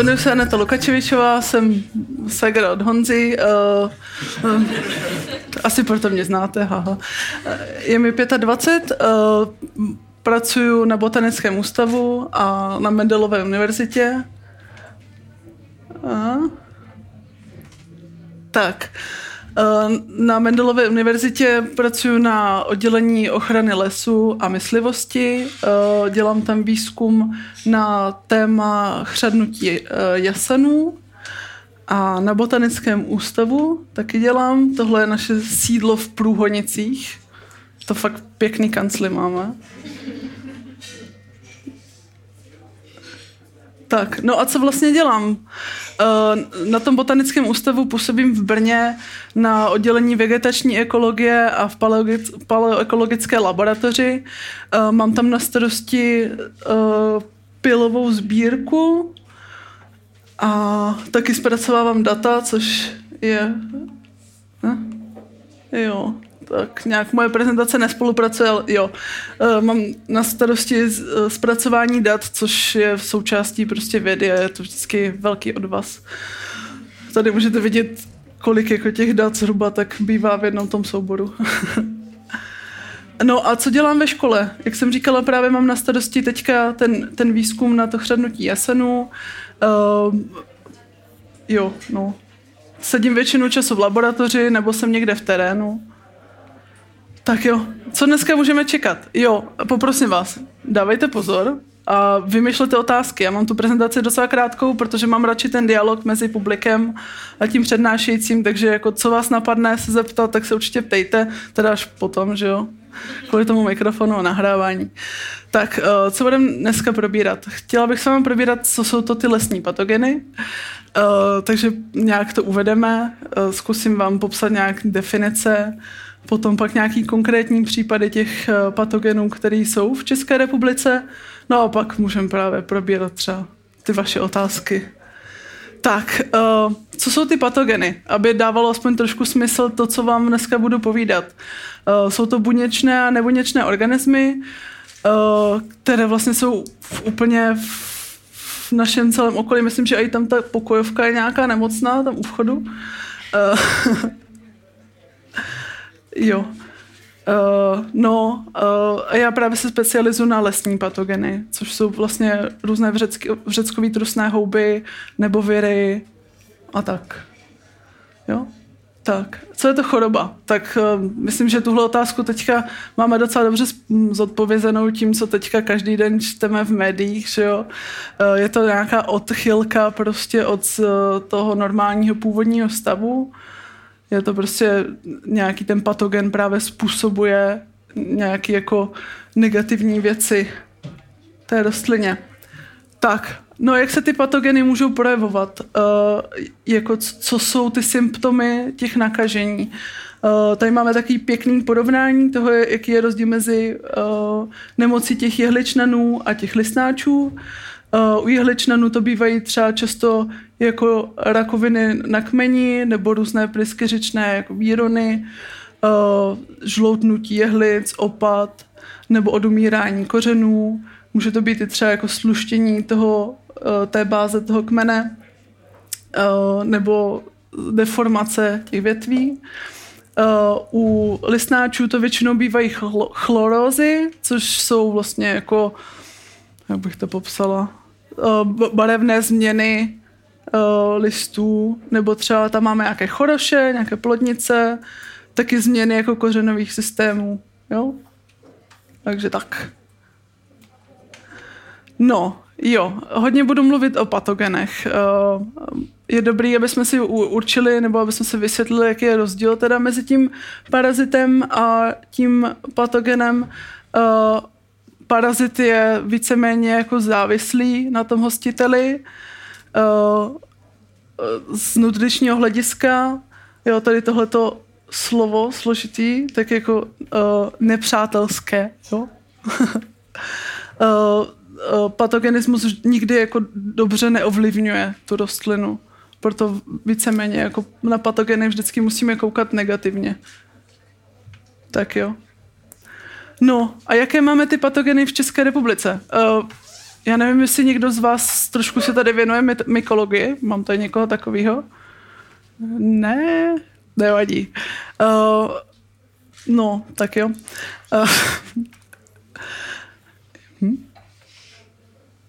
Jmenuji se Aneta Lukačevičová, jsem segra od Honzy. Uh, uh, asi proto mě znáte, haha. Je mi 25, uh, pracuji na Botanickém ústavu a na Mendelové univerzitě. Uh, tak. Eh, na Mendelové univerzitě pracuji na oddělení ochrany lesu a myslivosti. Eh, dělám tam výzkum na téma chřadnutí eh, jasenů a na Botanickém ústavu taky dělám. Tohle je naše sídlo v Průhonicích. To fakt pěkný kancly máme. Tak, no a co vlastně dělám? Eh, na tom botanickém ústavu působím v Brně na oddělení vegetační ekologie a v paleoekologické laboratoři. Eh, mám tam na starosti eh, pilovou sbírku a taky zpracovávám data, což je... Ne? Jo, tak nějak moje prezentace nespolupracuje, jo. E, mám na starosti e, zpracování dat, což je v součástí prostě vědy a je to vždycky velký od vás. Tady můžete vidět, kolik jako těch dat zhruba tak bývá v jednom tom souboru. No a co dělám ve škole? Jak jsem říkala, právě mám na starosti teďka ten, ten výzkum na to chřadnutí jasenu. Uh, jo, no. Sedím většinu času v laboratoři nebo jsem někde v terénu. Tak jo, co dneska můžeme čekat? Jo, poprosím vás, dávejte pozor a vymýšlete otázky. Já mám tu prezentaci docela krátkou, protože mám radši ten dialog mezi publikem a tím přednášejícím, takže jako co vás napadne se zeptat, tak se určitě ptejte, teda až potom, že jo, kvůli tomu mikrofonu a nahrávání. Tak, eh, co budeme dneska probírat? Chtěla bych s vámi probírat, co jsou to ty lesní patogeny, Uh, takže nějak to uvedeme, uh, zkusím vám popsat nějak definice, potom pak nějaký konkrétní případy těch eh, patogenů, které jsou v České republice. No a pak můžeme právě probírat třeba ty vaše otázky. Tak, uh, co jsou ty patogeny? Aby dávalo aspoň trošku smysl to, co vám dneska budu povídat. Uh, jsou to buněčné a nebuněčné organismy, které vlastně jsou v úplně v našem celém okolí. Myslím, že i tam ta pokojovka je nějaká nemocná, tam u vchodu. Jo. Uh, no, uh, já právě se specializuji na lesní patogeny, což jsou vlastně různé vřecky, vřeckový trusné houby nebo viry a tak. Jo? Tak, co je to choroba? Tak uh, myslím, že tuhle otázku teďka máme docela dobře zodpovězenou tím, co teďka každý den čteme v médiích, že jo? Uh, je to nějaká odchylka prostě od uh, toho normálního původního stavu je to prostě nějaký ten patogen právě způsobuje nějaký jako negativní věci té rostlině. Tak, no jak se ty patogeny můžou projevovat? Uh, jako co jsou ty symptomy těch nakažení? Uh, tady máme takový pěkný porovnání toho, jaký je rozdíl mezi uh, nemocí těch jehličnanů a těch listnáčů. Uh, u jehličnanů to bývají třeba často jako rakoviny na kmeni nebo různé pryskyřičné jako výrony, uh, žloutnutí jehlic, opad nebo odumírání kořenů. Může to být i třeba jako sluštění toho, uh, té báze toho kmene uh, nebo deformace těch větví. U listnáčů to většinou bývají chlorózy, což jsou vlastně jako, jak bych to popsala, barevné změny listů, nebo třeba tam máme nějaké choroše, nějaké plodnice, taky změny jako kořenových systémů. Jo? Takže tak. No, jo, hodně budu mluvit o patogenech. Je dobrý, aby jsme si určili, nebo aby jsme si vysvětlili, jaký je rozdíl teda mezi tím parazitem a tím patogenem parazit je víceméně jako závislý na tom hostiteli z nutričního hlediska. Jo, tady tohleto slovo složitý, tak jako uh, nepřátelské. Jo? uh, uh, patogenismus nikdy jako dobře neovlivňuje tu rostlinu. Proto víceméně jako na patogeny vždycky musíme koukat negativně. Tak jo. No a jaké máme ty patogeny v České republice? Uh, já nevím, jestli někdo z vás trošku se tady věnuje my- mykologii. Mám tady někoho takového? Ne, nevadí. Uh, no, tak jo. Uh, hm?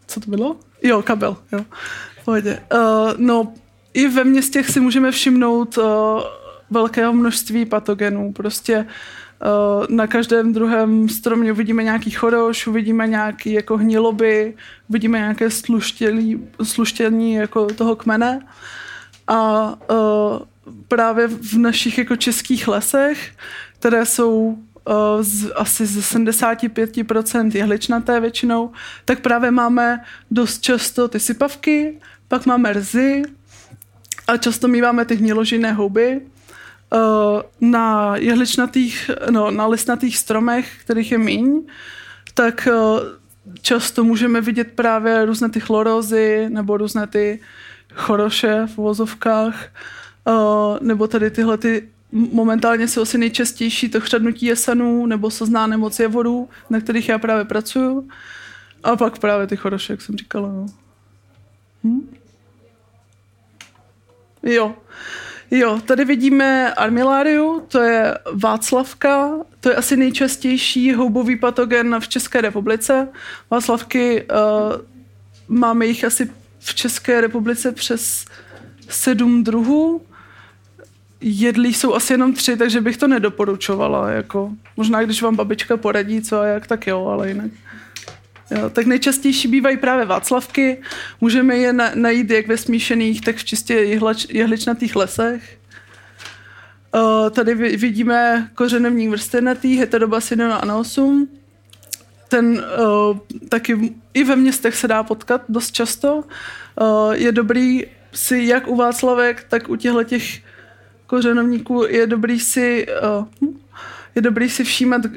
Co to bylo? Jo, kabel, jo. Pohodě. Uh, no, i ve městech si můžeme všimnout uh, velkého množství patogenů. Prostě uh, na každém druhém stromě uvidíme nějaký choroš, uvidíme nějaký jako hniloby, uvidíme nějaké sluštělí, sluštění jako toho kmene. A uh, právě v našich jako českých lesech, které jsou uh, z, asi ze 75% jehličnaté většinou, tak právě máme dost často ty sypavky, pak máme rzy a často míváme ty hniložinné houby, Eh, na jehličnatých, no, na listnatých stromech, kterých je míň, tak eh, často můžeme vidět právě různé ty chlorózy nebo různé ty choroše v vozovkách, eh, nebo tady tyhle ty momentálně jsou asi nejčastější to chřadnutí jesenů nebo sozná nemoc jevorů, na kterých já právě pracuju. A pak právě ty choroše, jak jsem říkala. No. Hm? Jo. Jo, tady vidíme armiláriu, to je Václavka, to je asi nejčastější houbový patogen v České republice. Václavky uh, máme jich asi v České republice přes sedm druhů. Jedlí jsou asi jenom tři, takže bych to nedoporučovala. Jako, možná když vám babička poradí, co a jak, tak jo, ale jinak. Jo, tak nejčastější bývají právě Václavky. Můžeme je na, najít jak ve smíšených, tak v čistě jehlič, jehličnatých lesech. Uh, tady vidíme kořenovník vrstenatý, heterobasino anosum. Ten uh, taky i ve městech se dá potkat dost často. Uh, je dobrý si jak u Václavek, tak u těchto těch kořenovníků je dobrý si uh, je dobrý si všímat, eh,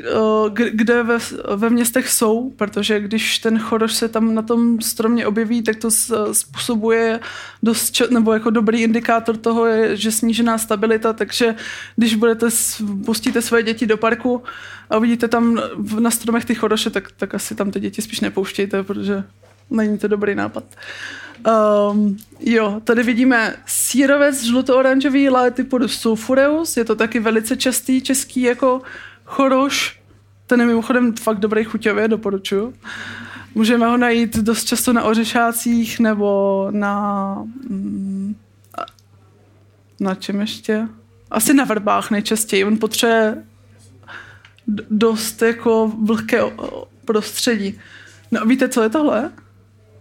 kde ve, ve městech jsou, protože když ten choroš se tam na tom stromě objeví, tak to způsobuje dost, nebo jako dobrý indikátor toho je, že snížená stabilita, takže když budete, pustíte své děti do parku a vidíte tam na stromech ty choroše, tak, tak asi tam ty děti spíš nepouštějte, protože není to dobrý nápad. Um, jo, tady vidíme sírovec žluto-oranžový typu sulfureus, je to taky velice častý český jako choroš, ten je mimochodem fakt dobrý chuťově, doporučuju. Můžeme ho najít dost často na ořešácích nebo na... Mm, na čem ještě? Asi na vrbách nejčastěji. On potřebuje dost jako vlhké prostředí. No víte, co je tohle?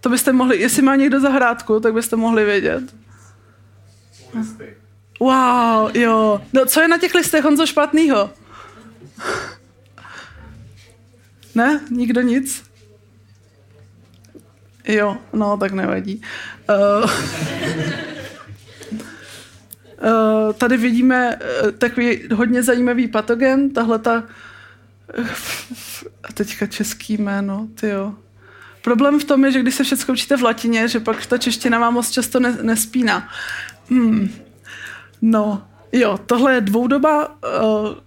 To byste mohli, jestli má někdo zahrádku, tak byste mohli vědět. Wow, jo. No, co je na těch listech, Honzo, špatnýho? Ne? Nikdo nic? Jo, no, tak nevadí. Uh, uh, tady vidíme uh, takový hodně zajímavý patogen, tahle ta a teďka český jméno, ty jo. Problém v tom je, že když se všechno učíte v latině, že pak ta čeština vám moc často ne, nespíná. Hmm. No, jo, tohle je dvoudoba uh,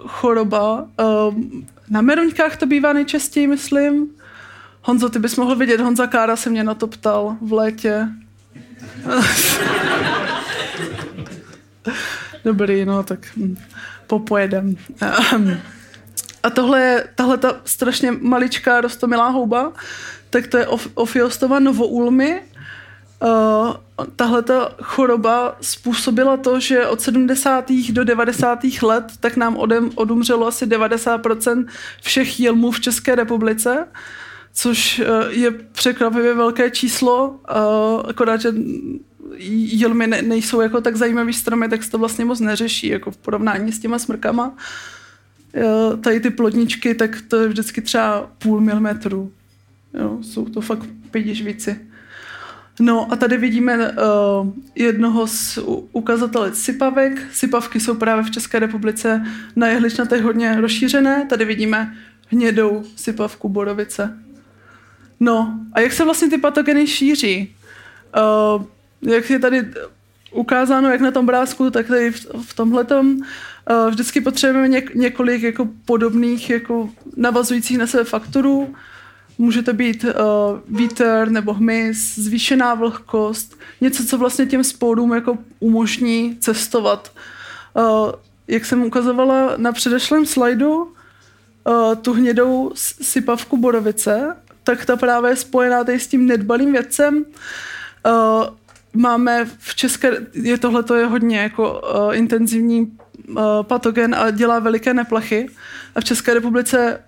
choroba. Uh, na meruňkách to bývá nejčastěji, myslím. Honzo, ty bys mohl vidět, Honza Kára se mě na to ptal v létě. Dobrý, no tak hm, popojedem. Uh, a tohle je, tahle ta strašně maličká rostomilá houba, tak to je of, Ophiostoma novoulmy. Uh, tahle ta choroba způsobila to, že od 70. do 90. let tak nám odem, odumřelo asi 90% všech jelmů v České republice, což uh, je překvapivě velké číslo, uh, akorát, že jelmy ne, nejsou jako tak zajímavý stromy, tak se to vlastně moc neřeší, jako v porovnání s těma smrkama. Uh, tady ty plodničky, tak to je vždycky třeba půl milimetru. Jo, jsou to fakt pětižvíci. No a tady vidíme uh, jednoho z ukazatelů sypavek. Sypavky jsou právě v České republice na jehličnatech hodně rozšířené. Tady vidíme hnědou sypavku borovice. No a jak se vlastně ty patogeny šíří? Uh, jak je tady ukázáno, jak na tom brázku, tak tady v, v tomhletom uh, vždycky potřebujeme něk, několik jako podobných, jako navazujících na sebe faktorů. Může to být uh, vítr nebo hmyz, zvýšená vlhkost, něco, co vlastně těm sporům jako umožní cestovat. Uh, jak jsem ukazovala na předešlém slajdu, uh, tu hnědou sypavku borovice, tak ta právě je spojená tady s tím nedbalým věcem. Uh, máme v České, je tohle to je hodně jako uh, intenzivní patogen a dělá veliké neplechy. A v České republice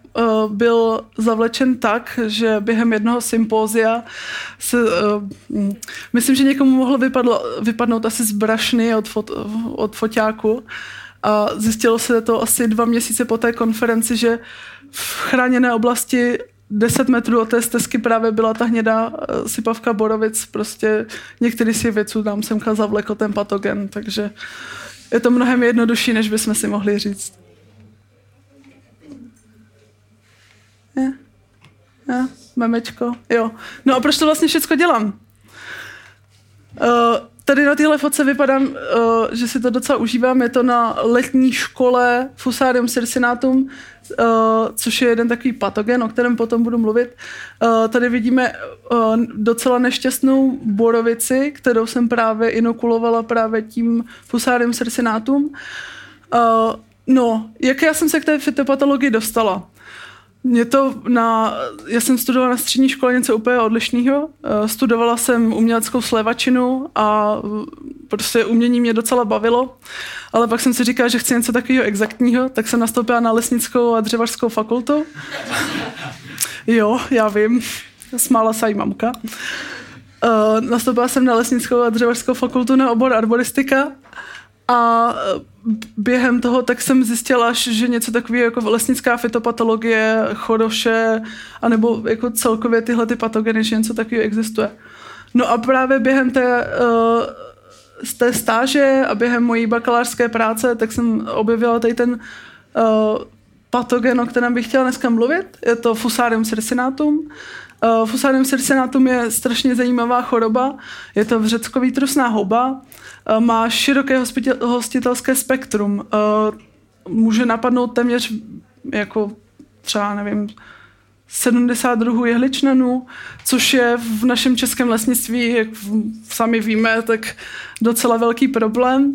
byl zavlečen tak, že během jednoho sympózia se, uh, myslím, že někomu mohlo vypadlo, vypadnout asi z brašny od, fot, od foťáku a zjistilo se to asi dva měsíce po té konferenci, že v chráněné oblasti 10 metrů od té stezky právě byla ta hnědá sypavka borovic, prostě některý si věců tam semka zavlekl ten patogen, takže je to mnohem jednodušší, než bychom si mohli říct. Je? Memečko? Jo. No a proč to vlastně všechno dělám? Uh, tady na téhle fotce vypadám, uh, že si to docela užívám. Je to na letní škole Fusarium circinatum, uh, což je jeden takový patogen, o kterém potom budu mluvit. Uh, tady vidíme uh, docela nešťastnou borovici, kterou jsem právě inokulovala právě tím Fusarium circinatum. Uh, no, jak já jsem se k té fitopatologii dostala? Mě to na, já jsem studovala na střední škole něco úplně odlišného. Eh, studovala jsem uměleckou slévačinu a prostě umění mě docela bavilo. Ale pak jsem si říkala, že chci něco takového exaktního, tak jsem nastoupila na lesnickou a dřevařskou fakultu. Jo, já vím, smála se i mamka. Uh, nastoupila jsem na lesnickou a dřevařskou fakultu na obor arboristika a během toho tak jsem zjistila, že něco takového jako lesnická fitopatologie, choroše, anebo jako celkově tyhle ty patogeny, že něco takového existuje. No a právě během té, uh, z té stáže a během mojí bakalářské práce, tak jsem objevila tady ten uh, patogen, o kterém bych chtěla dneska mluvit. Je to Fusarium circinatum. Uh, Fusarium circinatum je strašně zajímavá choroba. Je to vřeckový trusná houba. Uh, má široké hostitelské spektrum. Uh, může napadnout téměř jako třeba, nevím, 72 jehličnanů, což je v našem českém lesnictví, jak sami víme, tak docela velký problém.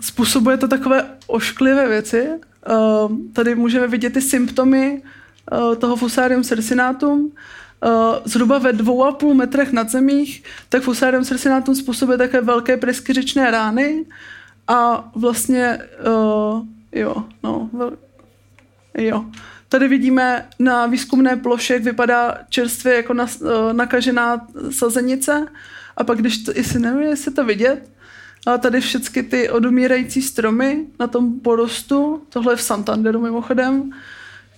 Způsobuje to takové ošklivé věci. Tady můžeme vidět ty symptomy toho Fusarium circinatum. Uh, zhruba ve dvou a půl metrech nad zemích, tak Fusarium circinatum způsobuje také velké preskyřičné rány a vlastně, uh, jo, no, vel, jo. Tady vidíme na výzkumné ploše, jak vypadá čerstvě jako na, nakažená sazenice a pak, když to, jestli nevím, jestli to vidět, a tady všechny ty odumírající stromy na tom porostu, tohle je v Santanderu mimochodem,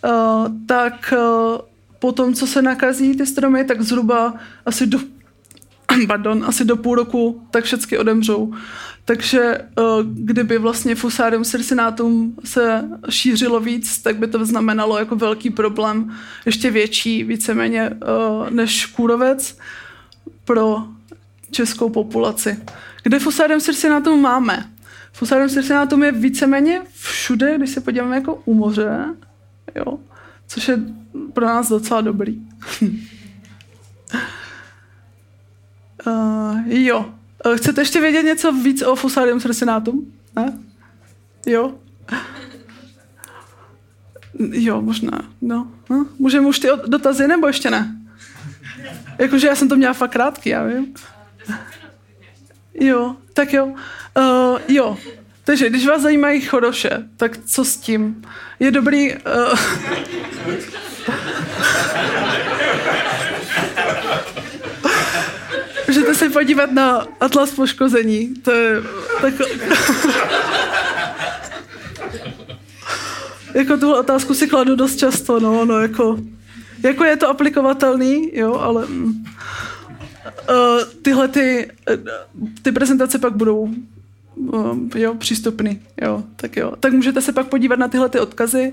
uh, tak uh, po tom, co se nakazí ty stromy, tak zhruba asi do, pardon, asi do půl roku tak všechny odemřou. Takže uh, kdyby vlastně Fusarium circinatum se šířilo víc, tak by to znamenalo jako velký problém, ještě větší, víceméně než kůrovec pro českou populaci. Kde Fusarium circinatum máme? Fusarium circinatum je víceméně všude, když se podíváme jako u moře, jo, což je pro nás docela dobrý. uh, jo. Uh, chcete ještě vědět něco víc o Fusarium circinatum? Ne? Jo? Jo, možná. No. no. Můžeme už ty dotazy, nebo ještě ne? Jakože já jsem to měla fakt krátký, já vím. Jo, tak jo. Uh, jo, takže když vás zajímají choroše, tak co s tím? Je dobrý... Uh... Můžete se podívat na atlas poškození. To je tak... jako tuhle otázku si kladu dost často, no, no, jako, jako je to aplikovatelný, jo, ale uh, tyhle ty, uh, ty prezentace pak budou uh, jo, přístupný, jo, tak jo. Tak můžete se pak podívat na tyhle ty odkazy,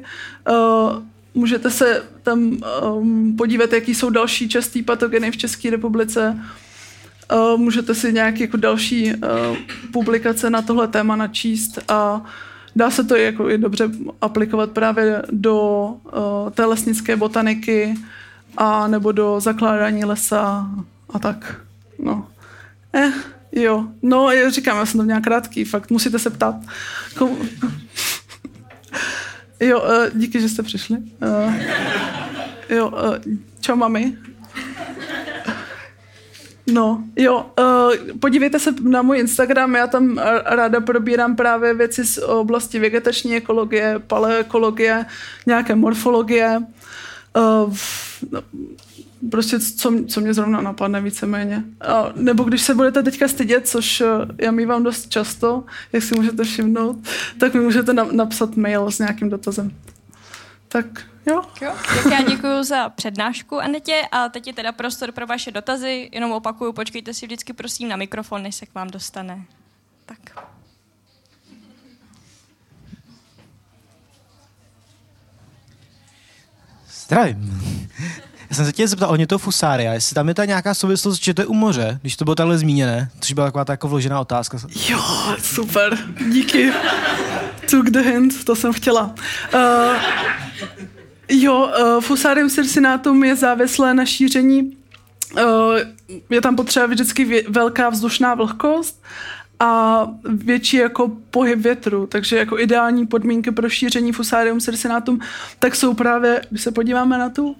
uh, můžete se tam um, podívat, jaký jsou další častý patogeny v České republice, uh, můžete si nějaké jako další uh, publikace na tohle téma načíst a dá se to jako i dobře aplikovat právě do uh, té lesnické botaniky a nebo do zakládání lesa a tak. No. Eh, jo. No, já říkám, já jsem to nějak krátký, fakt musíte se ptát. Komu... jo, uh, díky, že jste přišli. Uh, jo, uh, čau mami. No, jo, podívejte se na můj Instagram, já tam ráda probírám právě věci z oblasti vegetační ekologie, paleoekologie, nějaké morfologie, no, prostě co, co mě zrovna napadne víceméně. A, nebo když se budete teďka stydět, což já mývám dost často, jak si můžete všimnout, tak mi můžete na, napsat mail s nějakým dotazem. Tak Jo. jo. Tak já děkuji za přednášku, Anetě, a teď je teda prostor pro vaše dotazy. Jenom opakuju, počkejte si vždycky prosím na mikrofon, než se k vám dostane. Tak. Zdravím. Já jsem se chtěl zeptat ohně toho fusária, jestli tam je ta nějaká souvislost, že to je u moře, když to bylo takhle zmíněné, což byla taková ta jako vložená otázka. Jo, super, díky. Took the hint, to jsem chtěla. Uh, Jo, uh, Fusarium circinatum je závislé na šíření. Uh, je tam potřeba vždycky vě- velká vzdušná vlhkost a větší jako pohyb větru, takže jako ideální podmínky pro šíření Fusarium circinatum, tak jsou právě, když se podíváme na tu,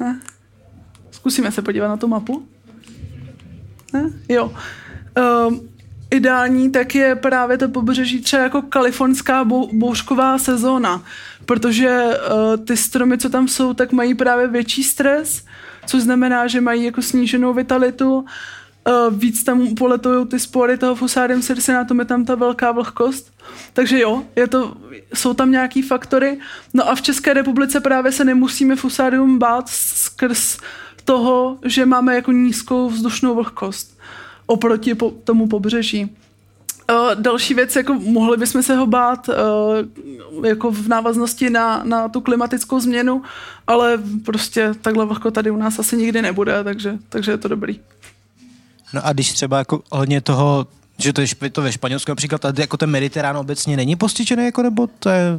eh, zkusíme se podívat na tu mapu. Eh, jo. Um, ideální, tak je právě to pobřeží třeba jako kalifornská bouřková sezóna, protože uh, ty stromy, co tam jsou, tak mají právě větší stres, což znamená, že mají jako sníženou vitalitu, uh, víc tam poletují ty spory toho fusarium circinatum, je tam ta velká vlhkost. Takže jo, je to, jsou tam nějaký faktory. No a v České republice právě se nemusíme fusarium bát skrz toho, že máme jako nízkou vzdušnou vlhkost oproti po, tomu pobřeží. Uh, další věc, jako mohli bychom se ho bát uh, jako v návaznosti na, na tu klimatickou změnu, ale prostě takhle vlhko tady u nás asi nikdy nebude, takže, takže je to dobrý. No a když třeba jako hodně toho, že to je to ve Španělsku například, tady jako ten Mediterán obecně není postičený, jako nebo to je...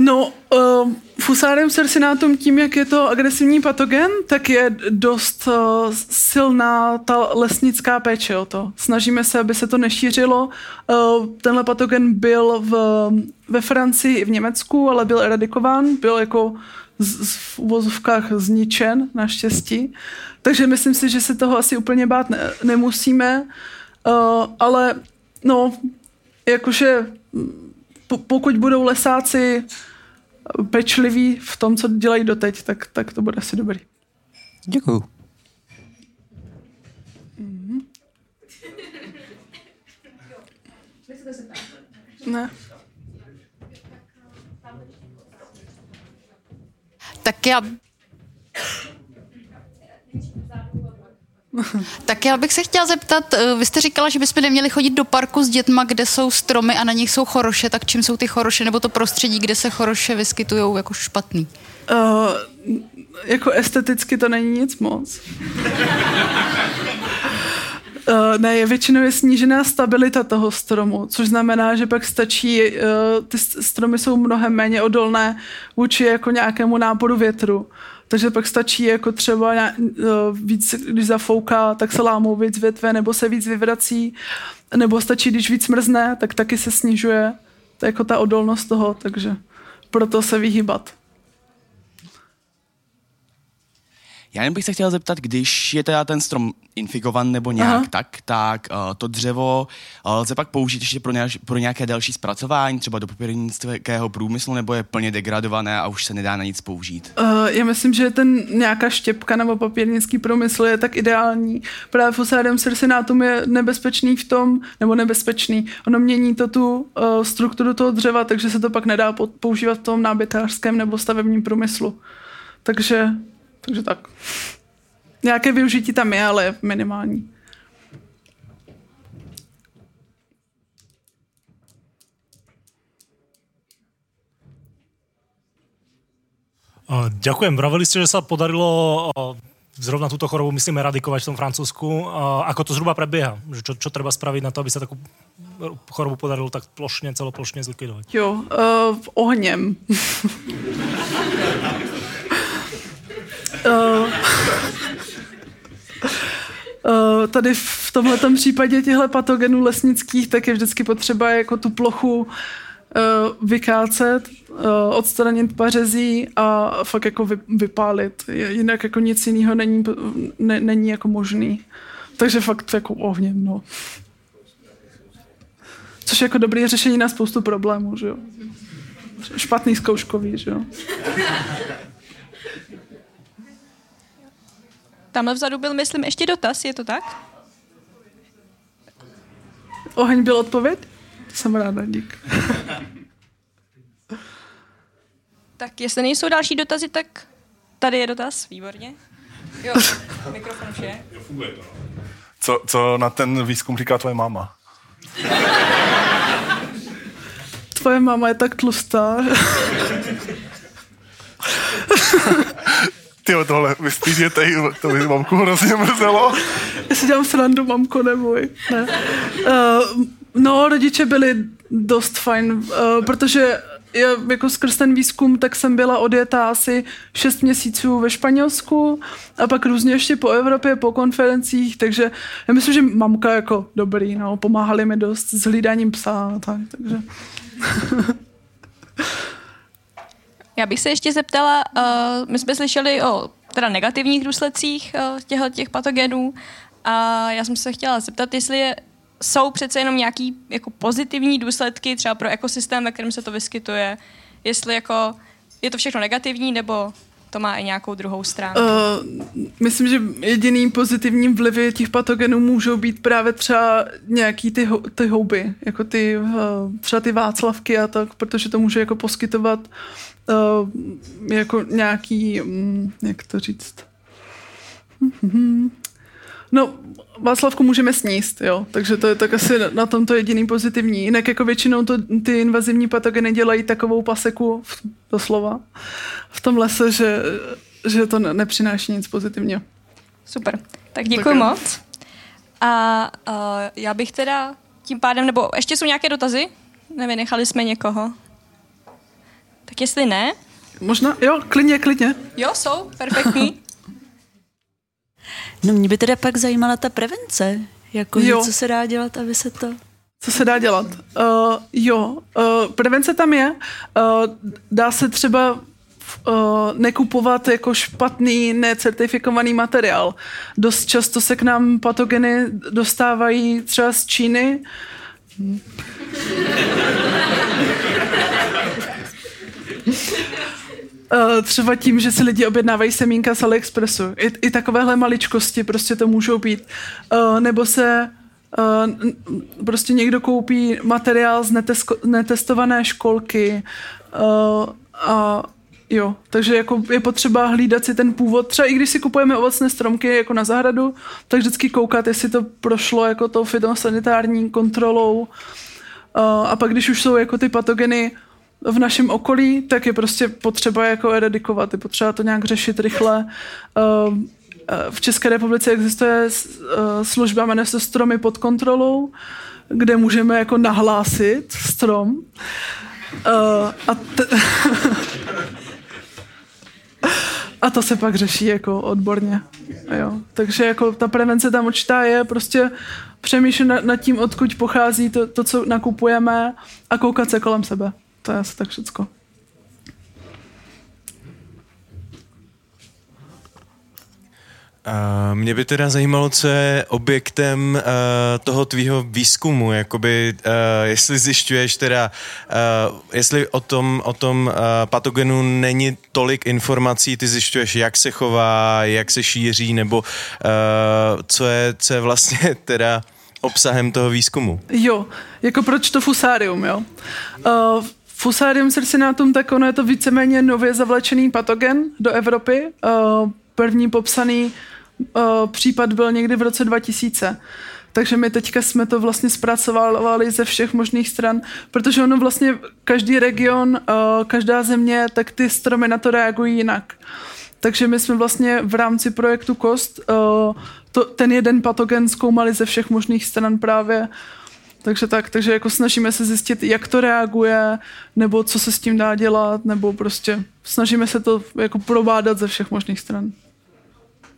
No, uh, Fusarium cercinatum tím, jak je to agresivní patogen, tak je dost uh, silná ta lesnická péče o to. Snažíme se, aby se to nešířilo. Uh, tenhle patogen byl v, ve Francii i v Německu, ale byl eradikován, byl jako z, z, v uvozovkách zničen, naštěstí. Takže myslím si, že se toho asi úplně bát ne, nemusíme, uh, ale no, jakože pokud budou lesáci pečliví v tom, co dělají doteď, tak, tak to bude asi dobrý. Děkuju. Mm-hmm. Ne. Tak já tak já bych se chtěla zeptat, eh, vy jste říkala, že bychom neměli chodit do parku s dětma, kde jsou stromy a na nich jsou choroše, tak čím jsou ty choroše, nebo to prostředí, kde se choroše vyskytují jako špatný? Uh, jako esteticky to není nic moc. Uh, ne, je většinou je snížená stabilita toho stromu, což znamená, že pak stačí, uh, ty stromy jsou mnohem méně odolné vůči jako nějakému náporu větru. Takže pak stačí jako třeba eh, víc, když zafouká, tak se lámou víc větve, nebo se víc vyvrací, nebo stačí, když víc mrzne, tak taky se snižuje to jako ta odolnost toho, takže proto se vyhýbat. Já jen bych se chtěl zeptat, když je teda ten strom infikovan nebo nějak Aha. tak, tak uh, to dřevo uh, lze pak použít ještě pro, nějak, pro nějaké další zpracování, třeba do papírnického průmyslu, nebo je plně degradované a už se nedá na nic použít? Uh, já myslím, že ten nějaká štěpka nebo papírnický průmysl je tak ideální. Právě fusarium cercinatum je nebezpečný v tom, nebo nebezpečný. Ono mění to tu uh, strukturu toho dřeva, takže se to pak nedá po- používat v tom nábytářském nebo stavebním průmyslu. Takže, takže tak. Nějaké využití tam je, ale je minimální. Ďakujem. Vraveli ste, že sa podarilo zrovna túto chorobu, myslím, eradikovať v tom Francúzsku. Ako to zhruba prebieha? Čo, čo treba spraviť na to, aby sa takú chorobu podarilo tak plošne, celoplošne zlikvidovať? Jo, uh, ohněm. uh, Uh, tady v tomhle případě těchto patogenů lesnických tak je vždycky potřeba jako tu plochu uh, vykácet, odstranit pařezí a fakt jako vy, vypálit. Jinak jako nic jiného není, ne, není jako možný. Takže fakt jako ohněm, no. Což je jako dobré řešení na spoustu problémů, že jo. Špatný zkouškový, že jo. Tamhle vzadu byl, myslím, ještě dotaz, je to tak? Oheň byl odpověď? Jsem ráda, dík. Tak jestli nejsou další dotazy, tak tady je dotaz, výborně. Jo, mikrofon už je. Co, co na ten výzkum říká tvoje máma? Tvoje máma je tak tlustá. Ty tohle vystýděte, to by mamku hrozně mrzelo. Já si dělám srandu, mamko, neboj. Ne. Uh, no, rodiče byli dost fajn, uh, protože já jako skrz ten výzkum, tak jsem byla odjetá asi 6 měsíců ve Španělsku a pak různě ještě po Evropě, po konferencích, takže já myslím, že mamka jako dobrý, no, pomáhali mi dost s hlídáním psa tak, takže... Já bych se ještě zeptala, uh, my jsme slyšeli o teda negativních důsledcích uh, těchto těch patogenů a já jsem se chtěla zeptat, jestli je, jsou přece jenom nějaký jako pozitivní důsledky třeba pro ekosystém, ve kterém se to vyskytuje, jestli jako je to všechno negativní, nebo to má i nějakou druhou stránku. Uh, myslím, že jediným pozitivním vlivy těch patogenů můžou být právě třeba nějaký ty, hou- ty houby, jako ty, uh, třeba ty václavky a tak, protože to může jako poskytovat uh, jako nějaký, um, jak to říct, No, Václavku můžeme sníst, jo, takže to je tak asi na tom to jediný pozitivní. Jinak jako většinou to, ty invazivní patogeny dělají takovou paseku, v- doslova, v tom lese, že, že to ne- nepřináší nic pozitivního. Super, tak děkuji Tak moc. A uh, já bych teda tím pádem, nebo ještě jsou nějaké dotazy? Nevynechali jsme někoho. Tak jestli ne, Možná, jo, klidně, klidně. jo, jsou, perfektní. No mě by teda pak zajímala ta prevence. Jako Jo. co se dá dělat, aby se to... Co se dá dělat? Uh, jo, uh, prevence tam je. Uh, dá se třeba uh, nekupovat jako špatný, necertifikovaný materiál. Dost často se k nám patogeny dostávají třeba z Číny. Hm. Uh, třeba tím, že si lidi objednávají semínka z AliExpressu. I, I takovéhle maličkosti prostě to můžou být. Uh, nebo se n- prostě někdo koupí materiál z netesko, netestované školky a jo, takže jako je potřeba hlídat si ten původ. Třeba i když si kupujeme ovocné stromky jako na zahradu, tak vždycky koukat, jestli to prošlo jako tou fitosanitární kontrolou. A pak, když už jsou jako ty patogeny v našem okolí, tak je prostě potřeba jako eradikovat, je potřeba to nějak řešit rychle. Uh, uh, v České republice existuje uh, služba, jmenuje se Stromy pod kontrolou, kde můžeme jako nahlásit strom. Uh, a, te- a to se pak řeší jako odborně. Jo. Takže jako ta prevence tam určitá je, prostě přemýšlet nad tím, odkud pochází to, to, co nakupujeme a koukat se kolem sebe to je asi tak všecko. Mě by teda zajímalo, co je objektem uh, toho tvýho výzkumu, jakoby, uh, jestli zjišťuješ teda, uh, jestli o tom, o tom uh, patogenu není tolik informací, ty zjišťuješ, jak se chová, jak se šíří, nebo uh, co, je, co je vlastně teda obsahem toho výzkumu. Jo, jako proč to fusárium, jo? Uh, Fusarium circinatum, tak ono je to víceméně nově zavlečený patogen do Evropy. Uh, první popsaný uh, případ byl někdy v roce 2000. Takže my teďka jsme to vlastně zpracovali ze všech možných stran, protože ono vlastně každý region, uh, každá země, tak ty stromy na to reagují jinak. Takže my jsme vlastně v rámci projektu KOST uh, to, ten jeden patogen zkoumali ze všech možných stran právě. Takže tak, takže jako snažíme se zjistit, jak to reaguje, nebo co se s tím dá dělat, nebo prostě snažíme se to jako probádat ze všech možných stran.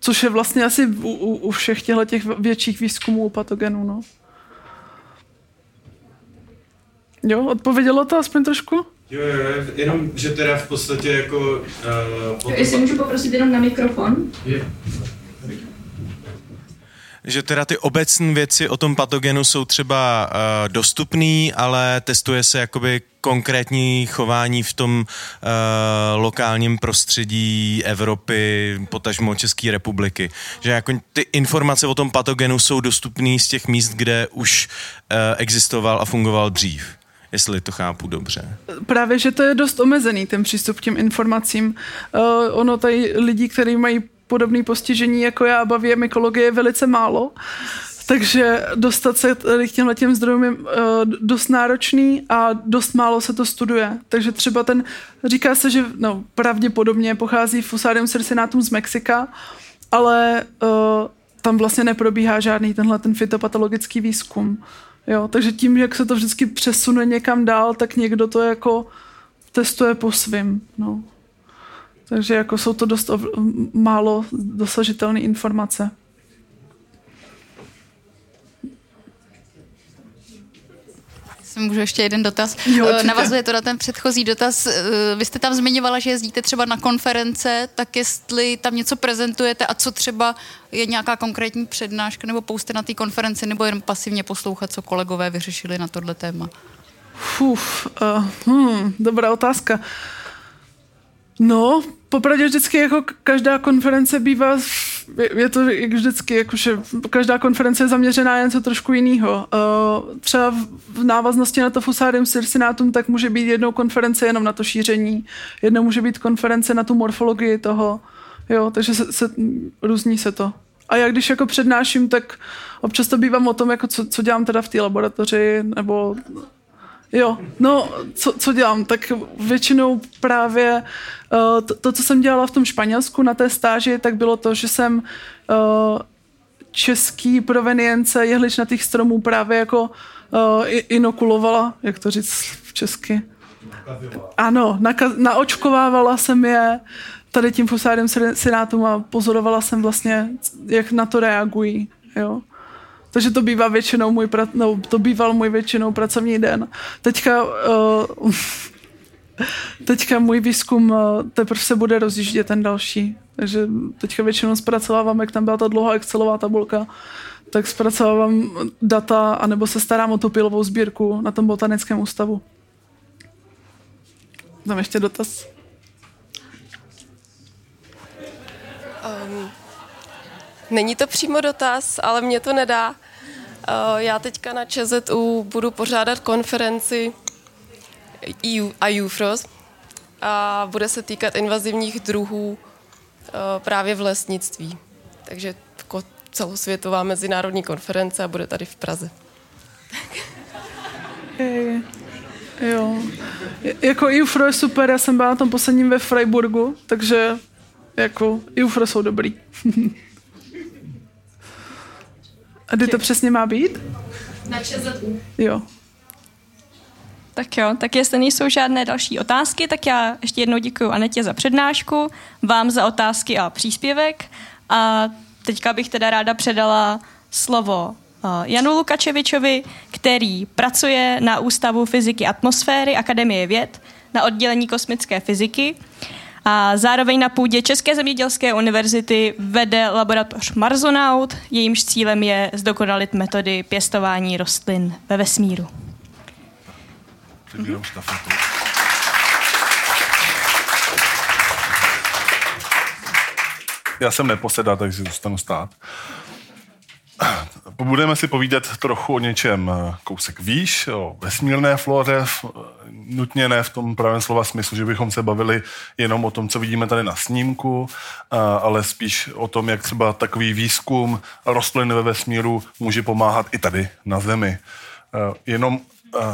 Což je vlastně asi u, u, u všech těchto těch větších výzkumů patogenů, no. Jo, odpovědělo to aspoň trošku? Jo, jo, jenom, že teda v podstatě jako... Uh, potom... Jestli můžu poprosit jenom na mikrofon? Je že teda ty obecné věci o tom patogenu jsou třeba uh, dostupný, ale testuje se jakoby konkrétní chování v tom uh, lokálním prostředí Evropy, potažmo České republiky. Že jako ty informace o tom patogenu jsou dostupné z těch míst, kde už uh, existoval a fungoval dřív jestli to chápu dobře. Právě, že to je dost omezený, ten přístup k těm informacím. Uh, ono tady lidi, kteří mají podobné postižení jako já baví mykologie je velice málo. Takže dostat se k těmhle těm zdrojům je uh, dost náročný a dost málo se to studuje. Takže třeba ten, říká se, že no, pravděpodobně pochází Fusarium circinatum z Mexika, ale uh, tam vlastně neprobíhá žádný tenhle ten fitopatologický výzkum. Jo, takže tím, jak se to vždycky přesune někam dál, tak někdo to jako testuje po svým. No. Takže jako jsou to dost ov- málo dosažitelné informace. Můžu ještě jeden dotaz. Jo, eh, Navazuje to na ten předchozí dotaz. Eh, vy jste tam zmiňovala, že jezdíte třeba na konference, tak jestli tam něco prezentujete a co třeba je nějaká konkrétní přednáška nebo pouste na té konferenci, nebo jen pasivně poslouchat, co kolegové vyřešili na tohle téma? Uf, uh, hmm, dobrá otázka. Uh, No, popravdě vždycky jako každá konference bývá, je to jak vždycky, jakože každá konference je zaměřená jen co trošku jiného. Uh, třeba v návaznosti na to Fusarium Circinatum tak může být jednou konference jenom na to šíření, jednou může být konference na tu morfologii toho, jo, takže se, se, různí se to. A já když jako přednáším, tak občas to bývám o tom, jako co, co dělám teda v té laboratoři, nebo Jo, no, co, co dělám? Tak většinou právě uh, to, to, co jsem dělala v tom Španělsku na té stáži, tak bylo to, že jsem uh, český provenience jehličnatých stromů právě jako uh, inokulovala, jak to říct v česky? Ano, naka- naočkovávala jsem je tady tím fusárem senátum a pozorovala jsem vlastně, jak na to reagují. Jo. Takže to bývá většinou můj, pra, no, to býval můj většinou pracovní den. Teďka, uh, teďka můj výzkum uh, teprve se bude rozjíždět ten další. Takže teďka většinou zpracovávám, jak tam byla ta dlouhá Excelová tabulka, tak zpracovávám data, anebo se starám o tu pilovou sbírku na tom botanickém ústavu. Tam ještě dotaz. Um, Není to přímo dotaz, ale mě to nedá. Eh, já teďka na ČZU budu pořádat konferenci EU a UFROS a bude se týkat invazivních druhů eh, právě v lesnictví. Takže jako celosvětová mezinárodní konference a bude tady v Praze. Hey. Jo. Jako UFRO je super, já jsem byla na tom posledním ve Freiburgu, takže jako UFRO jsou dobrý. A kdy to přesně má být? Na ČZU. Jo. Tak jo, tak jestli nejsou žádné další otázky, tak já ještě jednou děkuji Anetě za přednášku, vám za otázky a příspěvek a teďka bych teda ráda předala slovo uh, Janu Lukačevičovi, který pracuje na Ústavu fyziky atmosféry Akademie věd na oddělení kosmické fyziky A zároveň na půdě České zemědělské univerzity vede laboratoř Marzonaut, jejímž cílem je zdokonalit metody pěstování rostlin ve vesmíru. Já jsem neposedal, takže zůstanu stát. Budeme si povídat trochu o něčem eh, kousek výš, o vesmírné floře, v- nutně ne v tom pravém slova smyslu, že bychom se bavili jenom o tom, co vidíme tady na snímku, a- ale spíš o tom, jak třeba takový výzkum rostlin ve vesmíru může pomáhat i tady na Zemi. Eh, Jenom eh,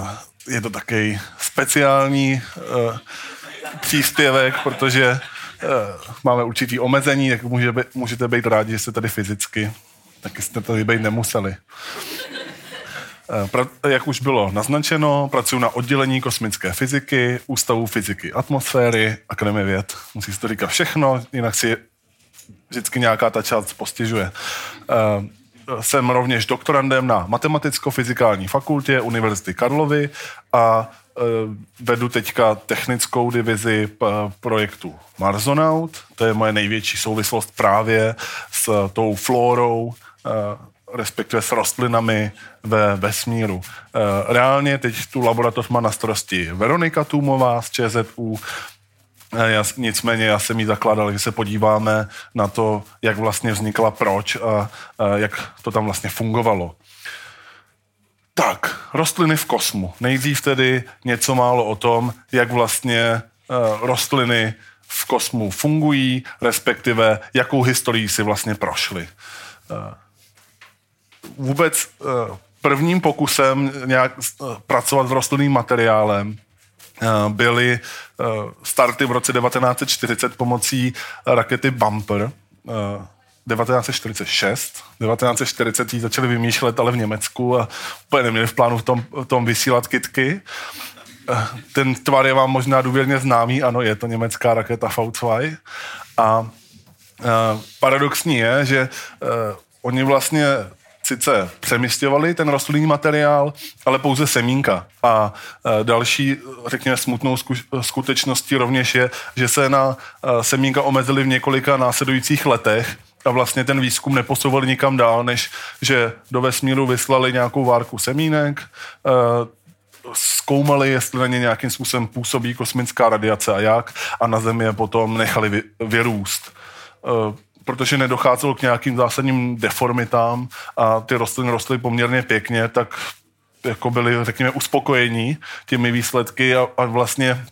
je to takový speciální eh, příspěvek, protože eh, máme určitý omezení, tak můžete být rádi, že jste tady fyzicky, taky jste tady být nemuseli. Eh, Pra, jak už bylo naznačeno, pracuji na oddělení kosmické fyziky, Ústavu fyziky atmosféry, Akademie věd. Musí se to říkat všechno, jinak si vždycky nějaká ta část postěžuje. Eh, Jsem rovněž doktorandem na Matematicko-fyzikální fakultě Univerzity Karlovy a eh, vedu teďka technickou divizi projektu Marzonaut. To je moje největší souvislost právě s tou flórou, eh, respektive s rostlinami ve vesmíru. Eh, Reálně teď tu laboratoř má na starosti Veronika Tůmová z ČZU, Eh, Já, nicméně já jsem jí zakládal, že se podíváme na to, jak vlastně vznikla proč a, a jak to tam vlastně fungovalo. Tak, rostliny v kosmu. Nejdřív tedy něco málo o tom, jak vlastně uh, rostliny v kosmu fungují, respektive jakou historií si vlastně prošly. Vůbec uh, prvním pokusem nějak uh, pracovat s rostlinným materiálem eh, byly eh, starty v roce 1940 pomocí rakety Bumper. eh, 1946. 1940 ji začali vymýšlet, ale v Německu a úplně neměli v plánu v tom, v tom vysílat kitky. Eh, Ten tvar je vám možná důvěrně známý, ano, je to německá raketa V2. A eh, paradoxní je, že eh, oni vlastně sice přemysťovali ten rostlinný materiál, ale pouze semínka. A eh, další, řekněme, smutnou skutečností rovněž je, že se na eh, semínka omezili v několika následujících letech a vlastně ten výzkum neposouvali nikam dál, než že do vesmíru vyslali nějakou várku semínek, eh, zkoumali, jestli na ně nějakým způsobem působí kosmická radiace a jak, a na Zemi je potom nechali vy, vyrůst. Protože nedocházelo k nějakým zásadním deformitám a ty rostliny rostly poměrně pěkně, tak jako byli, řekněme, uspokojení těmi výsledky a, a vlastně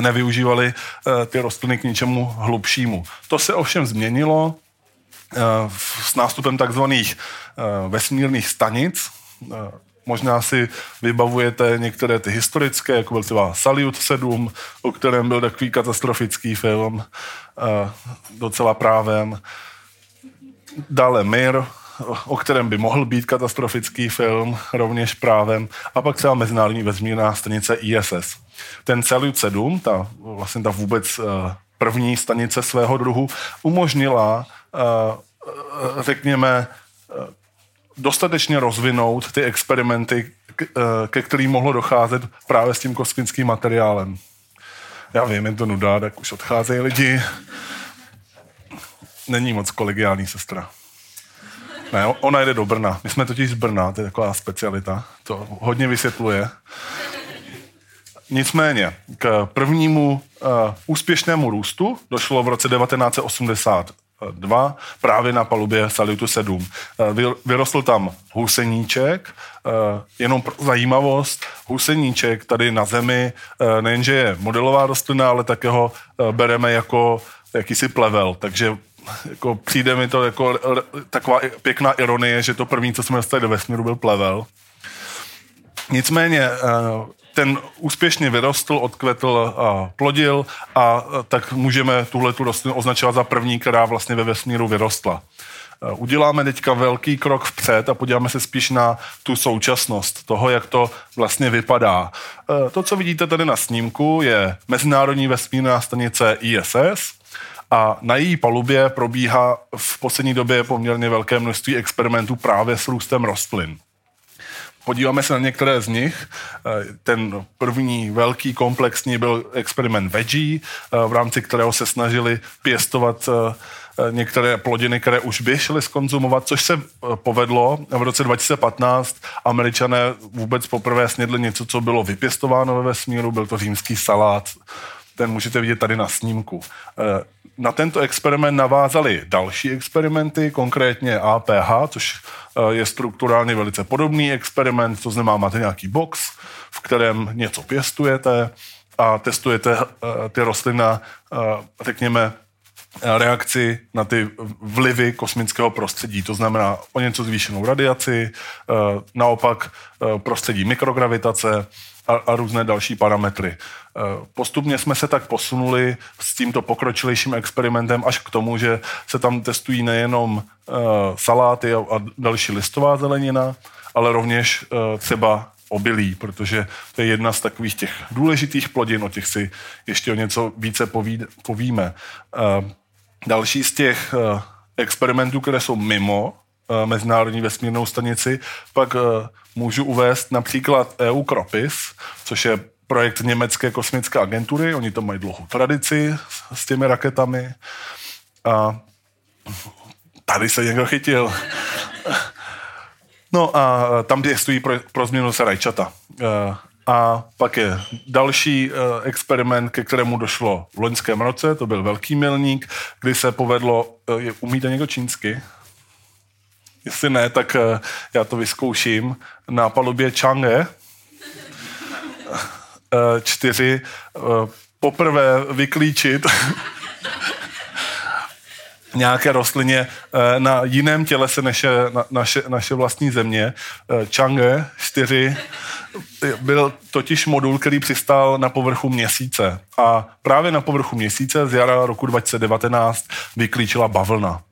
nevyužívali eh, ty rostliny k ničemu hlubšímu. To se ovšem změnilo v- s nástupem takzvaných eh, vesmírných stanic. Možná si vybavujete některé ty historické, jako byl třeba Salyut 7, o kterém byl takový katastrofický film, eh, docela právem. Dále Mir, o kterém by mohl být katastrofický film, rovněž právem. A pak třeba Mezinárodní vesmírná stanice ISS. Ten Salyut 7, ta, vlastně ta vůbec eh, první stanice svého druhu, umožnila, eh, řekněme, dostatečně rozvinout ty experimenty, eh, ke kterým mohlo docházet právě s tím kosmickým materiálem. Já vím, je to nuda, tak už odcházejí lidi. Není moc kolegiální sestra. Ne, ona jde do Brna. My jsme totiž z Brna, to je taková specialita. To hodně vysvětluje. Nicméně, k prvnímu uh, úspěšnému růstu došlo v roce 1982 právě na palubě Salyutu 7. Uh, vy- vyrostl tam huseníček, uh, jenom pro zajímavost, huseníček tady na Zemi uh, nejenže je modelová rostlina, ale také ho bereme jako jakýsi plevel, takže jako přijde mi to jako taková pěkná ironie, že to první, co jsme dostali do vesmíru, byl plevel. Nicméně eh, ten úspěšně vyrostl, odkvetl a plodil a eh, tak můžeme tuhle tu rostlinu označovat za první, která vlastně ve vesmíru vyrostla. Eh, Uděláme teďka velký krok vpřed a podíváme se spíš na tu současnost toho, jak to vlastně vypadá. Eh, To, co vidíte tady na snímku, je Mezinárodní vesmírná stanice ISS, a na její palubě probíhá v poslední době poměrně velké množství experimentů právě s růstem rostlin. Podíváme se na některé z nich. Ten první velký komplexní byl experiment Veggie, v rámci kterého se snažili pěstovat některé plodiny, které už by šly skonzumovat, což se povedlo. V roce 2015 američané vůbec poprvé snědli něco, co bylo vypěstováno ve vesmíru, byl to římský salát. Ten můžete vidět tady na snímku na tento experiment navázali další experimenty, konkrétně APH, což eh, je strukturálně velice podobný experiment, to znamená, máte nějaký box, v kterém něco pěstujete a testujete eh, ty rostliny na, eh, řekněme, reakci na ty vlivy kosmického prostředí. To znamená o něco zvýšenou radiaci, naopak prostředí mikrogravitace, a různé další parametry. E, postupně jsme se tak posunuli s tímto pokročilejším experimentem až k tomu, že se tam testují nejenom e, saláty a, další listová zelenina, ale rovněž e, třeba obilí, protože to je jedna z takových těch důležitých plodin, o těch si ještě o něco více poví, povíme. Další z těch experimentů, které jsou mimo Mezinárodní vesmírnou stanici, pak Můžu uvést například EU Kropis, což je projekt německé kosmické agentury. Oni to mají dlouhou tradici s těmi raketami. A tady se někdo chytil. No a tam stojí pro, pro změnu se rajčata. E, a pak je další e, experiment, ke kterému došlo v loňském roce, to byl velký milník, kdy se povedlo, e, umíte někdo čínsky? Jestli ne, tak já to vyzkouším. Na palubě Chang'e čtyři eh, poprvé vyklíčit nějaké rostlině na jiném tělese než je na, naše, naše vlastní země. Chang'e 4 byl totiž modul, který přistál na povrchu měsíce. A právě na povrchu měsíce z jara roku 2019 vyklíčila bavlna.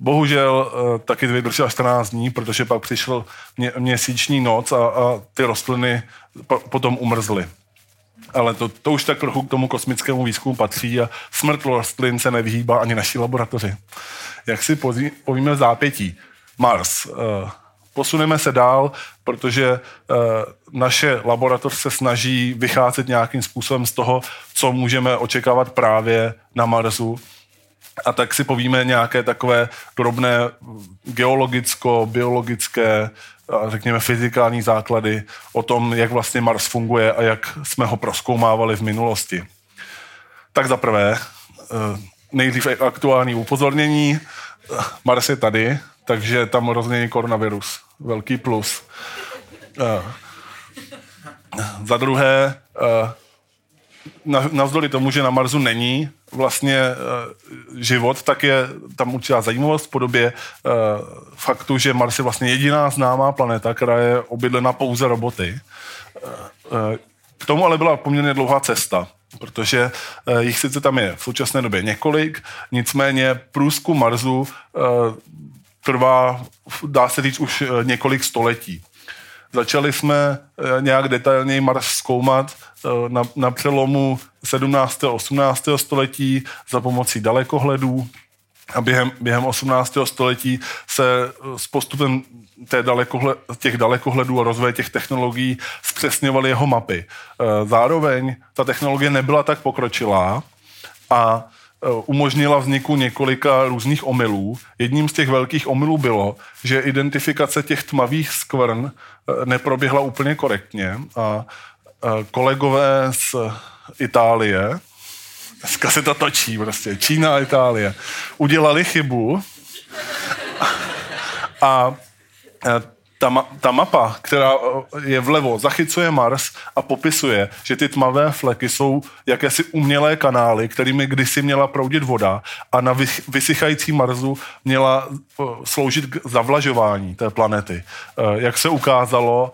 Bohužel taky vydržela 14 dní, protože pak přišel mě, měsíční noc a, a ty rostliny po, potom umrzly. Ale to, to už tak trochu k tomu kosmickému výzkumu patří a smrt rostlin se nevyhýbá ani naší laboratoři. Jak si pozí, povíme v zápětí. Mars. Uh, posuneme se dál, protože uh, naše laboratoř se snaží vycházet nějakým způsobem z toho, co můžeme očekávat právě na Marsu a tak si povíme nějaké takové drobné geologicko-biologické řekněme fyzikální základy o tom, jak vlastně Mars funguje a jak jsme ho proskoumávali v minulosti. Tak za prvé, eh, nejdřív aktuální upozornění, Mars je tady, takže tam rozmění koronavirus. Velký plus. Eh, za druhé, eh, navzdory tomu, že na Marsu není vlastně e, život, tak je tam určitá zajímavost v podobě e, faktu, že Mars je vlastně jediná známá planeta, která je obydlena pouze roboty. E, k tomu ale byla poměrně dlouhá cesta, protože jich sice tam je v současné době několik, nicméně průzkum Marsu trvá, dá se říct, už několik století. Začali jsme eh, nějak detailněji Mars zkoumat eh, na, na přelomu 17. a 18. století za pomocí dalekohledů a během, během 18. století se eh, s postupem té dalekohle, těch dalekohledů a rozvoje těch technologií zpřesňovaly jeho mapy. Zároveň ta technologie nebyla tak pokročilá a Eh, umožnila vzniku několika různých omylů. Jedním z těch velkých omylů bylo, že identifikace těch tmavých skvrn eh, neproběhla úplně korektně a eh, kolegové z Itálie, dneska se to točí prostě, Čína a Itálie, udělali chybu a ta, ma, ta mapa, která eh, je vlevo, zachycuje Mars a popisuje, že ty tmavé fleky jsou jakési umělé kanály, kterými kdysi měla proudit voda a na vysychající Marsu měla eh, sloužit k zavlažování té planety. Eh, jak se ukázalo,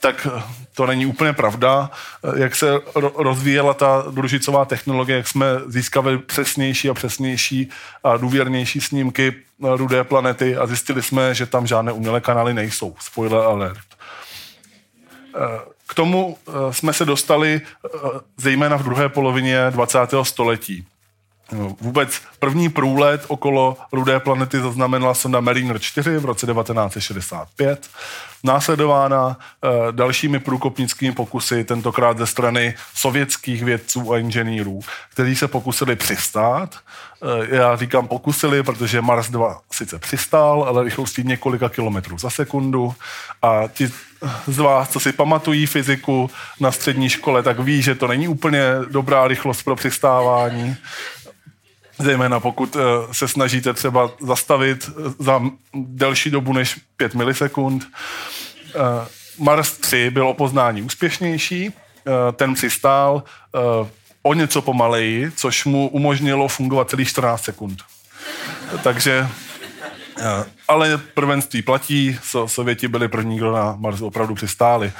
tak to není úplně pravda. Jak se rozvíjela ta družicová technologie, jak jsme získali přesnější a přesnější a důvěrnější snímky rudé planety a zjistili jsme, že tam žádné umělé kanály nejsou. Spoiler alert. K tomu jsme se dostali zejména v druhé polovině 20. století. No, vůbec první průlet okolo rudé planety zaznamenala sonda Mariner 4 v roce 1965, následována e, dalšími průkopnickými pokusy, tentokrát ze strany sovětských vědců a inženýrů, kteří se pokusili přistát. E, já říkám pokusili, protože Mars 2 sice přistál, ale rychlostí několika kilometrů za sekundu. A ti z vás, co si pamatují fyziku na střední škole, tak ví, že to není úplně dobrá rychlost pro přistávání zejména pokud uh, se snažíte třeba zastavit za delší dobu než 5 milisekund. Uh, Mars 3 byl o poznání úspěšnější, ten přistál uh, o něco pomaleji, což mu umožnilo fungovat celých 14 sekund. Takže, ale prvenství platí, so, Sověti byli první, kdo na Marsu opravdu přistáli.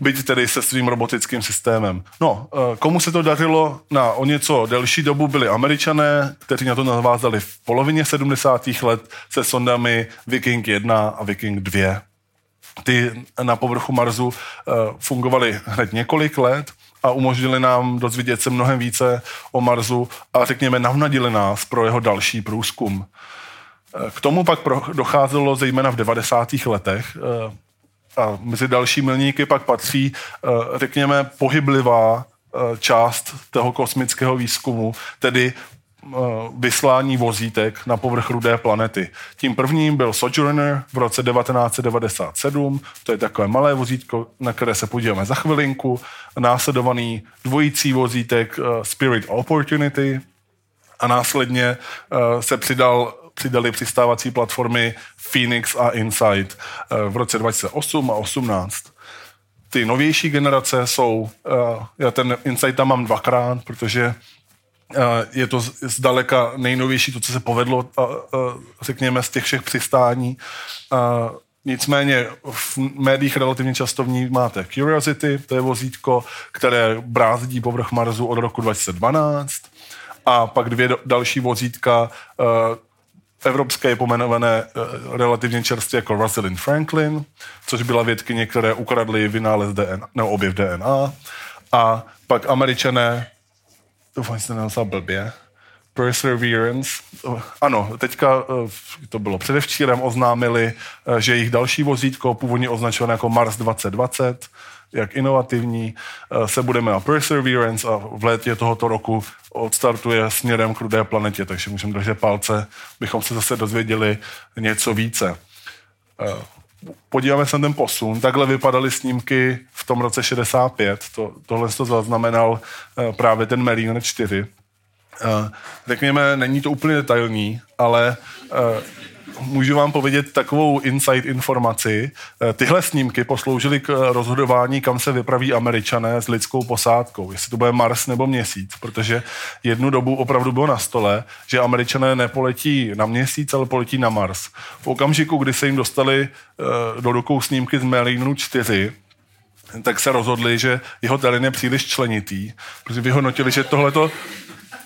Byť tedy se svým robotickým systémem. No, eh, komu se to dařilo na o něco delší dobu, byli američané, kteří na to navázali v polovině 70. let se sondami Viking 1 a Viking 2. Ty na povrchu Marsu eh, fungovaly hned několik let a umožnili nám dozvědět se mnohem více o Marsu a řekněme navnadili nás pro jeho další průzkum. Eh, k tomu pak docházelo zejména v 90. letech, a mezi další milníky pak patří, eh, řekněme, pohyblivá eh, část toho kosmického výzkumu, tedy eh, vyslání vozítek na povrch rudé planety. Tím prvním byl Sojourner v roce 1997, to je takové malé vozítko, na které se podíváme za chvilinku, následovaný dvojící vozítek Spirit Opportunity a následně se přidal přidali přistávací platformy Phoenix a Insight eh, v roce 2008 a 2018. Ty novější generace jsou, eh, já ten Insight tam mám dvakrát, protože eh, je to zdaleka nejnovější, to, co se povedlo, řekněme, z těch všech přistání. Nicméně v médiích relativně často vnímáte Curiosity, to je vozítko, které brázdí povrch Marsu od roku 2012 a pak dvě další vozítka, evropské je pomenované eh, relativně čerstvě jako Rosalind Franklin, což byla vědkyně, které ukradly vynález DNA, nebo objev DNA. A pak američané, doufám, že se blbě, Perseverance. Ano, teďka eh, to bylo předevčírem, oznámili, eh, že jejich další vozítko, původně označované jako Mars 2020, jak inovativní, se budeme na Perseverance a v létě tohoto roku odstartuje směrem k rudé planetě, takže můžeme držet palce, bychom se zase dozvěděli něco více. Eh, podíváme se na ten posun. Takhle vypadaly snímky v tom roce 65. To, tohle to zaznamenal eh, právě ten Mariner 4. Eh, řekněme, není to úplně detailní, ale můžu vám povědět takovou insight informaci. Eh, tyhle snímky posloužily k rozhodování, kam se vypraví američané s lidskou posádkou, jestli to bude Mars nebo Měsíc, protože jednu dobu opravdu bylo na stole, že američané nepoletí na Měsíc, ale poletí na Mars. V okamžiku, kdy se jim dostali eh, do rukou snímky z Melinu 4, tak se rozhodli, že jeho terén je příliš členitý, protože vyhodnotili, že tohleto,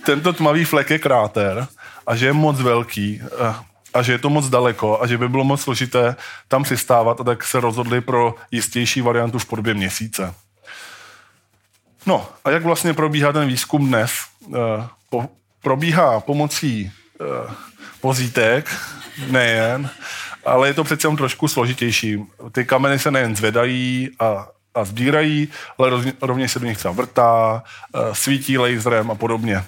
tento tmavý flek je kráter a že je moc velký eh, a že je to moc daleko a že by bylo moc složité tam přistávat a tak se rozhodli pro jistější variantu v podobě měsíce. No a jak vlastně probíhá ten výzkum dnes? E, po, probíhá pomocí e, vozítek, nejen, ale je to přece jen trošku složitější. Ty kameny se nejen zvedají a, a sbírají, ale rovněž se do nich třeba vrtá, e, svítí laserem a podobně.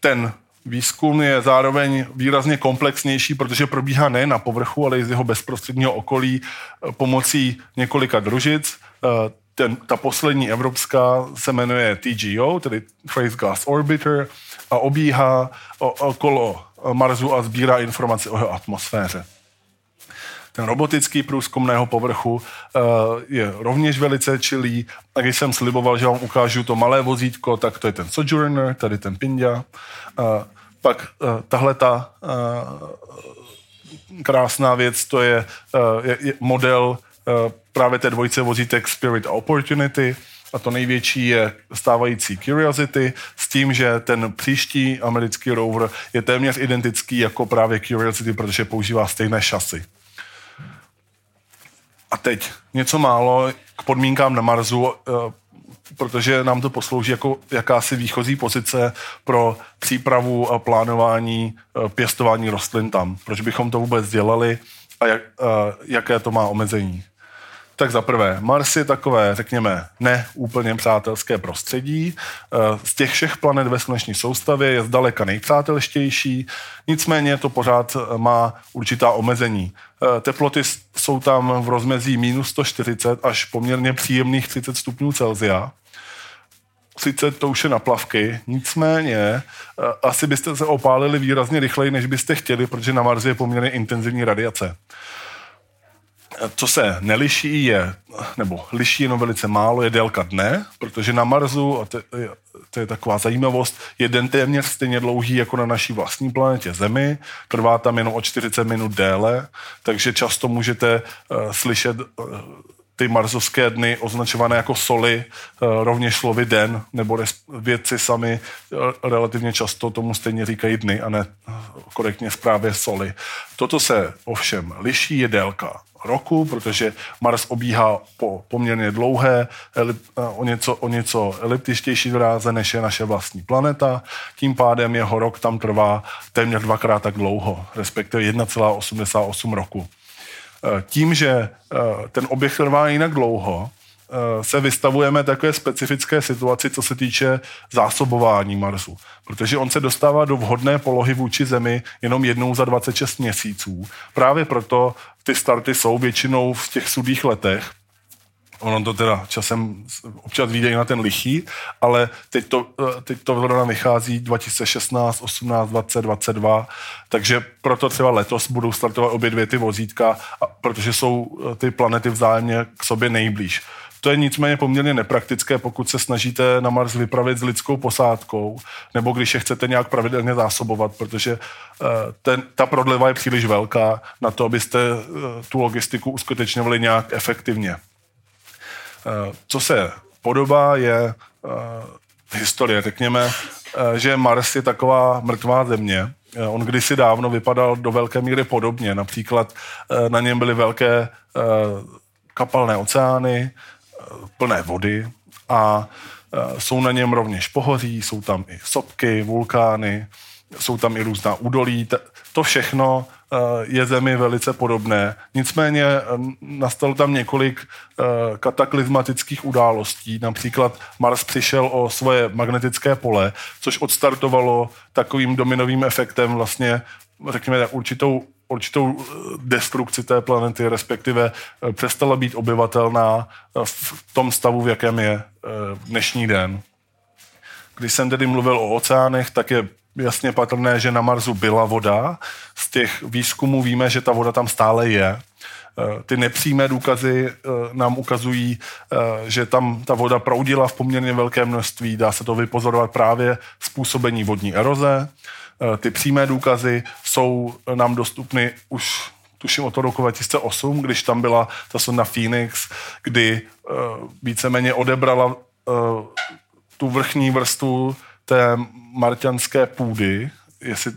Ten Výzkum je zároveň výrazně komplexnější, protože probíhá nejen na povrchu, ale i z jeho bezprostředního okolí eh, pomocí několika družic. Eh, ten, ta poslední evropská se jmenuje TGO, tedy Trace Gas Orbiter, a obíhá okolo Marsu a sbírá informace o jeho atmosféře. Ten robotický průzkum na jeho povrchu uh, je rovněž velice čilý. A když jsem sliboval, že vám ukážu to malé vozítko, tak to je ten Sojourner, tady ten Pindia. Pak uh, tahle ta uh, krásná věc, to je, uh, je, je model právě té dvojice vozítek Spirit Opportunity, a to největší je stávající Curiosity, s tím, že ten příští americký rover je téměř identický jako právě Curiosity, protože používá stejné šasy. A teď něco málo k podmínkám na Marsu. Protože nám to poslouží jako jakási výchozí pozice pro přípravu a plánování eh, pěstování rostlin tam. Proč bychom to vůbec dělali a jak, a jaké to má omezení. Tak za prvé, Mars je takové, řekněme, ne úplně přátelské prostředí. Eh, z těch všech planet ve sluneční soustavě je zdaleka nejpřátelštější, nicméně to pořád má určitá omezení. Teploty jsou tam v rozmezí minus 140 až poměrně příjemných 30 stupňů Celsia. Sice to už je na plavky, nicméně asi byste se opálili výrazně rychleji, než byste chtěli, protože na Marsu je poměrně intenzivní radiace. Co se neliší je, nebo liší jenom velice málo, je délka dne, protože na Marsu, a to, to je taková zajímavost, je den téměř stejně dlouhý jako na naší vlastní planetě Zemi, trvá tam jenom o 40 minut déle, takže často můžete uh, slyšet uh, ty marzovské dny označované jako soli, uh, rovněž slovy den, nebo vědci sami uh, relativně často tomu stejně říkají dny a ne uh, korektně zprávě soli. Toto se ovšem liší, je délka roku, protože Mars obíhá po poměrně dlouhé, o něco, o něco eliptičtější dráze, než je naše vlastní planeta. Tím pádem jeho rok tam trvá téměř dvakrát tak dlouho, respektive 1,88 roku. E, tím, že e, ten objekt trvá jinak dlouho, Eh, se vystavujeme takové specifické situaci, co se týče zásobování Marsu. Protože on se dostává do vhodné polohy vůči Zemi jenom jednou za 26 měsíců. Právě proto ty starty jsou většinou v těch sudých letech, Ono to teda časem občas vyjde na ten lichý, ale teď to, eh, teď to vychází 2016, 18, 20, 22, takže proto třeba letos budou startovat obě dvě ty vozítka, protože jsou eh, ty planety vzájemně k sobě nejblíž. To je nicméně poměrně nepraktické, pokud se snažíte na Mars vypravit s lidskou posádkou, nebo když je chcete nějak pravidelně zásobovat, protože eh, ten, ta prodleva je příliš velká na to, abyste tu logistiku uskutečňovali nějak efektivně. Eh, co se podobá, je historie. Řekněme, že Mars je taková mrtvá země. On kdysi dávno vypadal do velké míry podobně. Například na něm byly velké kapalné oceány, plné vody a jsou na něm rovněž pohoří, jsou tam i sopky, vulkány, jsou tam i různá údolí. To všechno e, je Zemi velice podobné. Nicméně nastalo tam několik kataklizmatických událostí. Například Mars přišel o svoje magnetické pole, což odstartovalo takovým dominovým efektem vlastně řekněme, určitou určitou eh, destrukci té planety, respektive eh, přestala být obyvatelná eh, v tom stavu, v jakém je dnešní den. Když jsem tedy mluvil o oceánech, tak je jasně patrné, že na Marsu byla voda. Z těch výzkumů víme, že ta voda tam stále je. Ty nepřímé důkazy nám ukazují, že tam ta voda proudila v poměrně velké množství. Dá se to vypozorovat právě způsobení vodní eroze. Ty přímé důkazy jsou nám dostupny už tuším od toho roku 2008, když tam byla ta sonda Phoenix, kdy víceméně odebrala tu vrchní vrstvu té marťanské půdy, jestli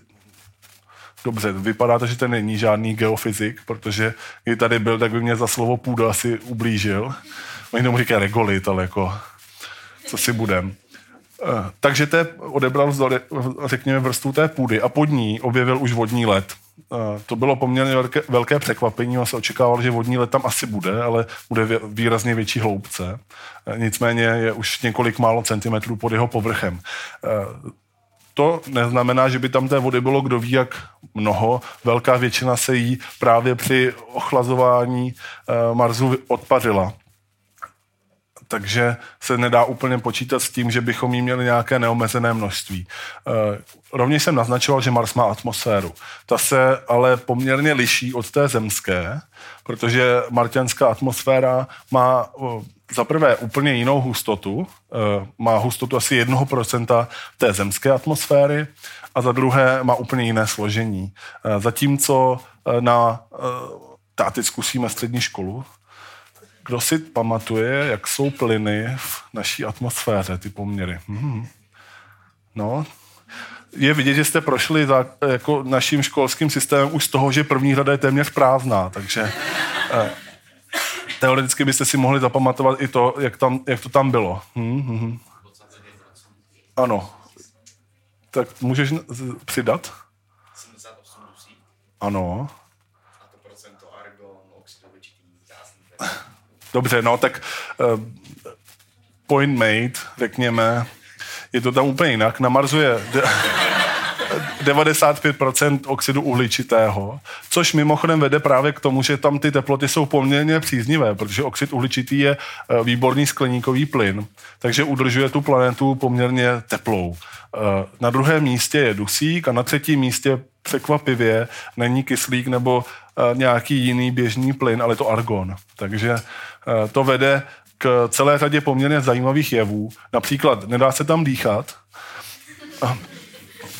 Dobře, vypadá to, že to není žádný geofyzik, protože když tady byl, tak by mě za slovo půda asi ublížil. Oni tomu říkají regolit, ale jako, co si budem. Eh, takže té odebral řekněme, vrstvu té půdy a pod ní objevil už vodní led. Eh, to bylo poměrně velké, velké překvapení, a se očekával, že vodní led tam asi bude, ale bude výrazně větší hloubce. Eh, nicméně je už několik málo centimetrů pod jeho povrchem. To neznamená, že by tam té vody bylo kdo ví jak mnoho. Velká většina se jí právě při ochlazování Marsu odpařila takže se nedá úplně počítat s tím, že bychom jí měli nějaké neomezené množství. Eh, rovněž jsem naznačoval, že Mars má atmosféru. Ta se ale poměrně liší od té zemské, protože marťanská atmosféra má eh, za prvé úplně jinou hustotu, eh, má hustotu asi 1% té zemské atmosféry a za druhé má úplně jiné složení. Zatímco na, tá, teď zkusíme střední školu, kdo si pamatuje, jak jsou plyny v naší atmosféře, ty poměry? Hmm. No, je vidět, že jste prošli za, jako naším školským systémem už z toho, že první řada je téměř prázdná, takže eh, teoreticky byste si mohli zapamatovat i to, jak, tam, jak to tam bylo. Hmm, hmm. Ano. Tak můžeš přidat? Ano. Dobře, no tak uh, point made, řekněme, je to tam úplně jinak. Na Marsu je 95% oxidu uhličitého, což mimochodem vede právě k tomu, že tam ty teploty jsou poměrně příznivé, protože oxid uhličitý je eh, výborný skleníkový plyn, takže udržuje tu planetu poměrně teplou. Eh, na druhém místě je dusík a na třetím místě překvapivě není kyslík nebo eh, nějaký jiný běžný plyn, ale to argon. Takže to vede k celé řadě poměrně zajímavých jevů. Například nedá se tam dýchat,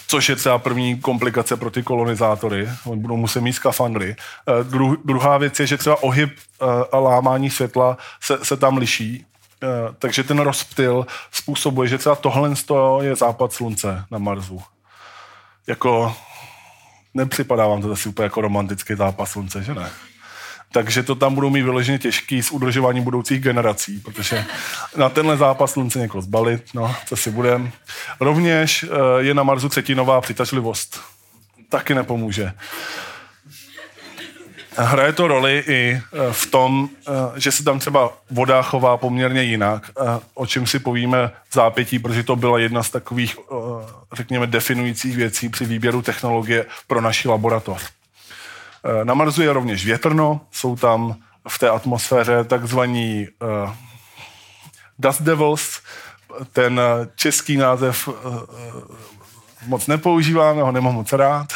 což je třeba první komplikace pro ty kolonizátory. Oni budou muset mít skafandry. Dru, druhá věc je, že třeba ohyb eh, a lámání světla se, se tam liší. Eh, takže ten rozptyl způsobuje, že třeba tohle je západ slunce na Marsu. Jako nepřipadá vám to zase úplně jako romantický západ slunce, že ne? Takže to tam budou mít vyloženě těžký s udržováním budoucích generací, protože na tenhle zápas slunce někoho zbalit, no, co si budem. Rovněž eh, je na Marsu třetinová přitažlivost. Taky nepomůže. Hraje to roli i eh, v tom, eh, že se tam třeba voda chová poměrně jinak, o čem si povíme v zápětí, protože to byla jedna z takových, řekněme, definujících věcí při výběru technologie pro naši laboratoř. Eh, na Marsu je rovněž větrno, jsou tam v té atmosféře takzvaní uh, Dust Devils, ten eh, český název uh, moc nepoužíváme, ho nemám moc rád,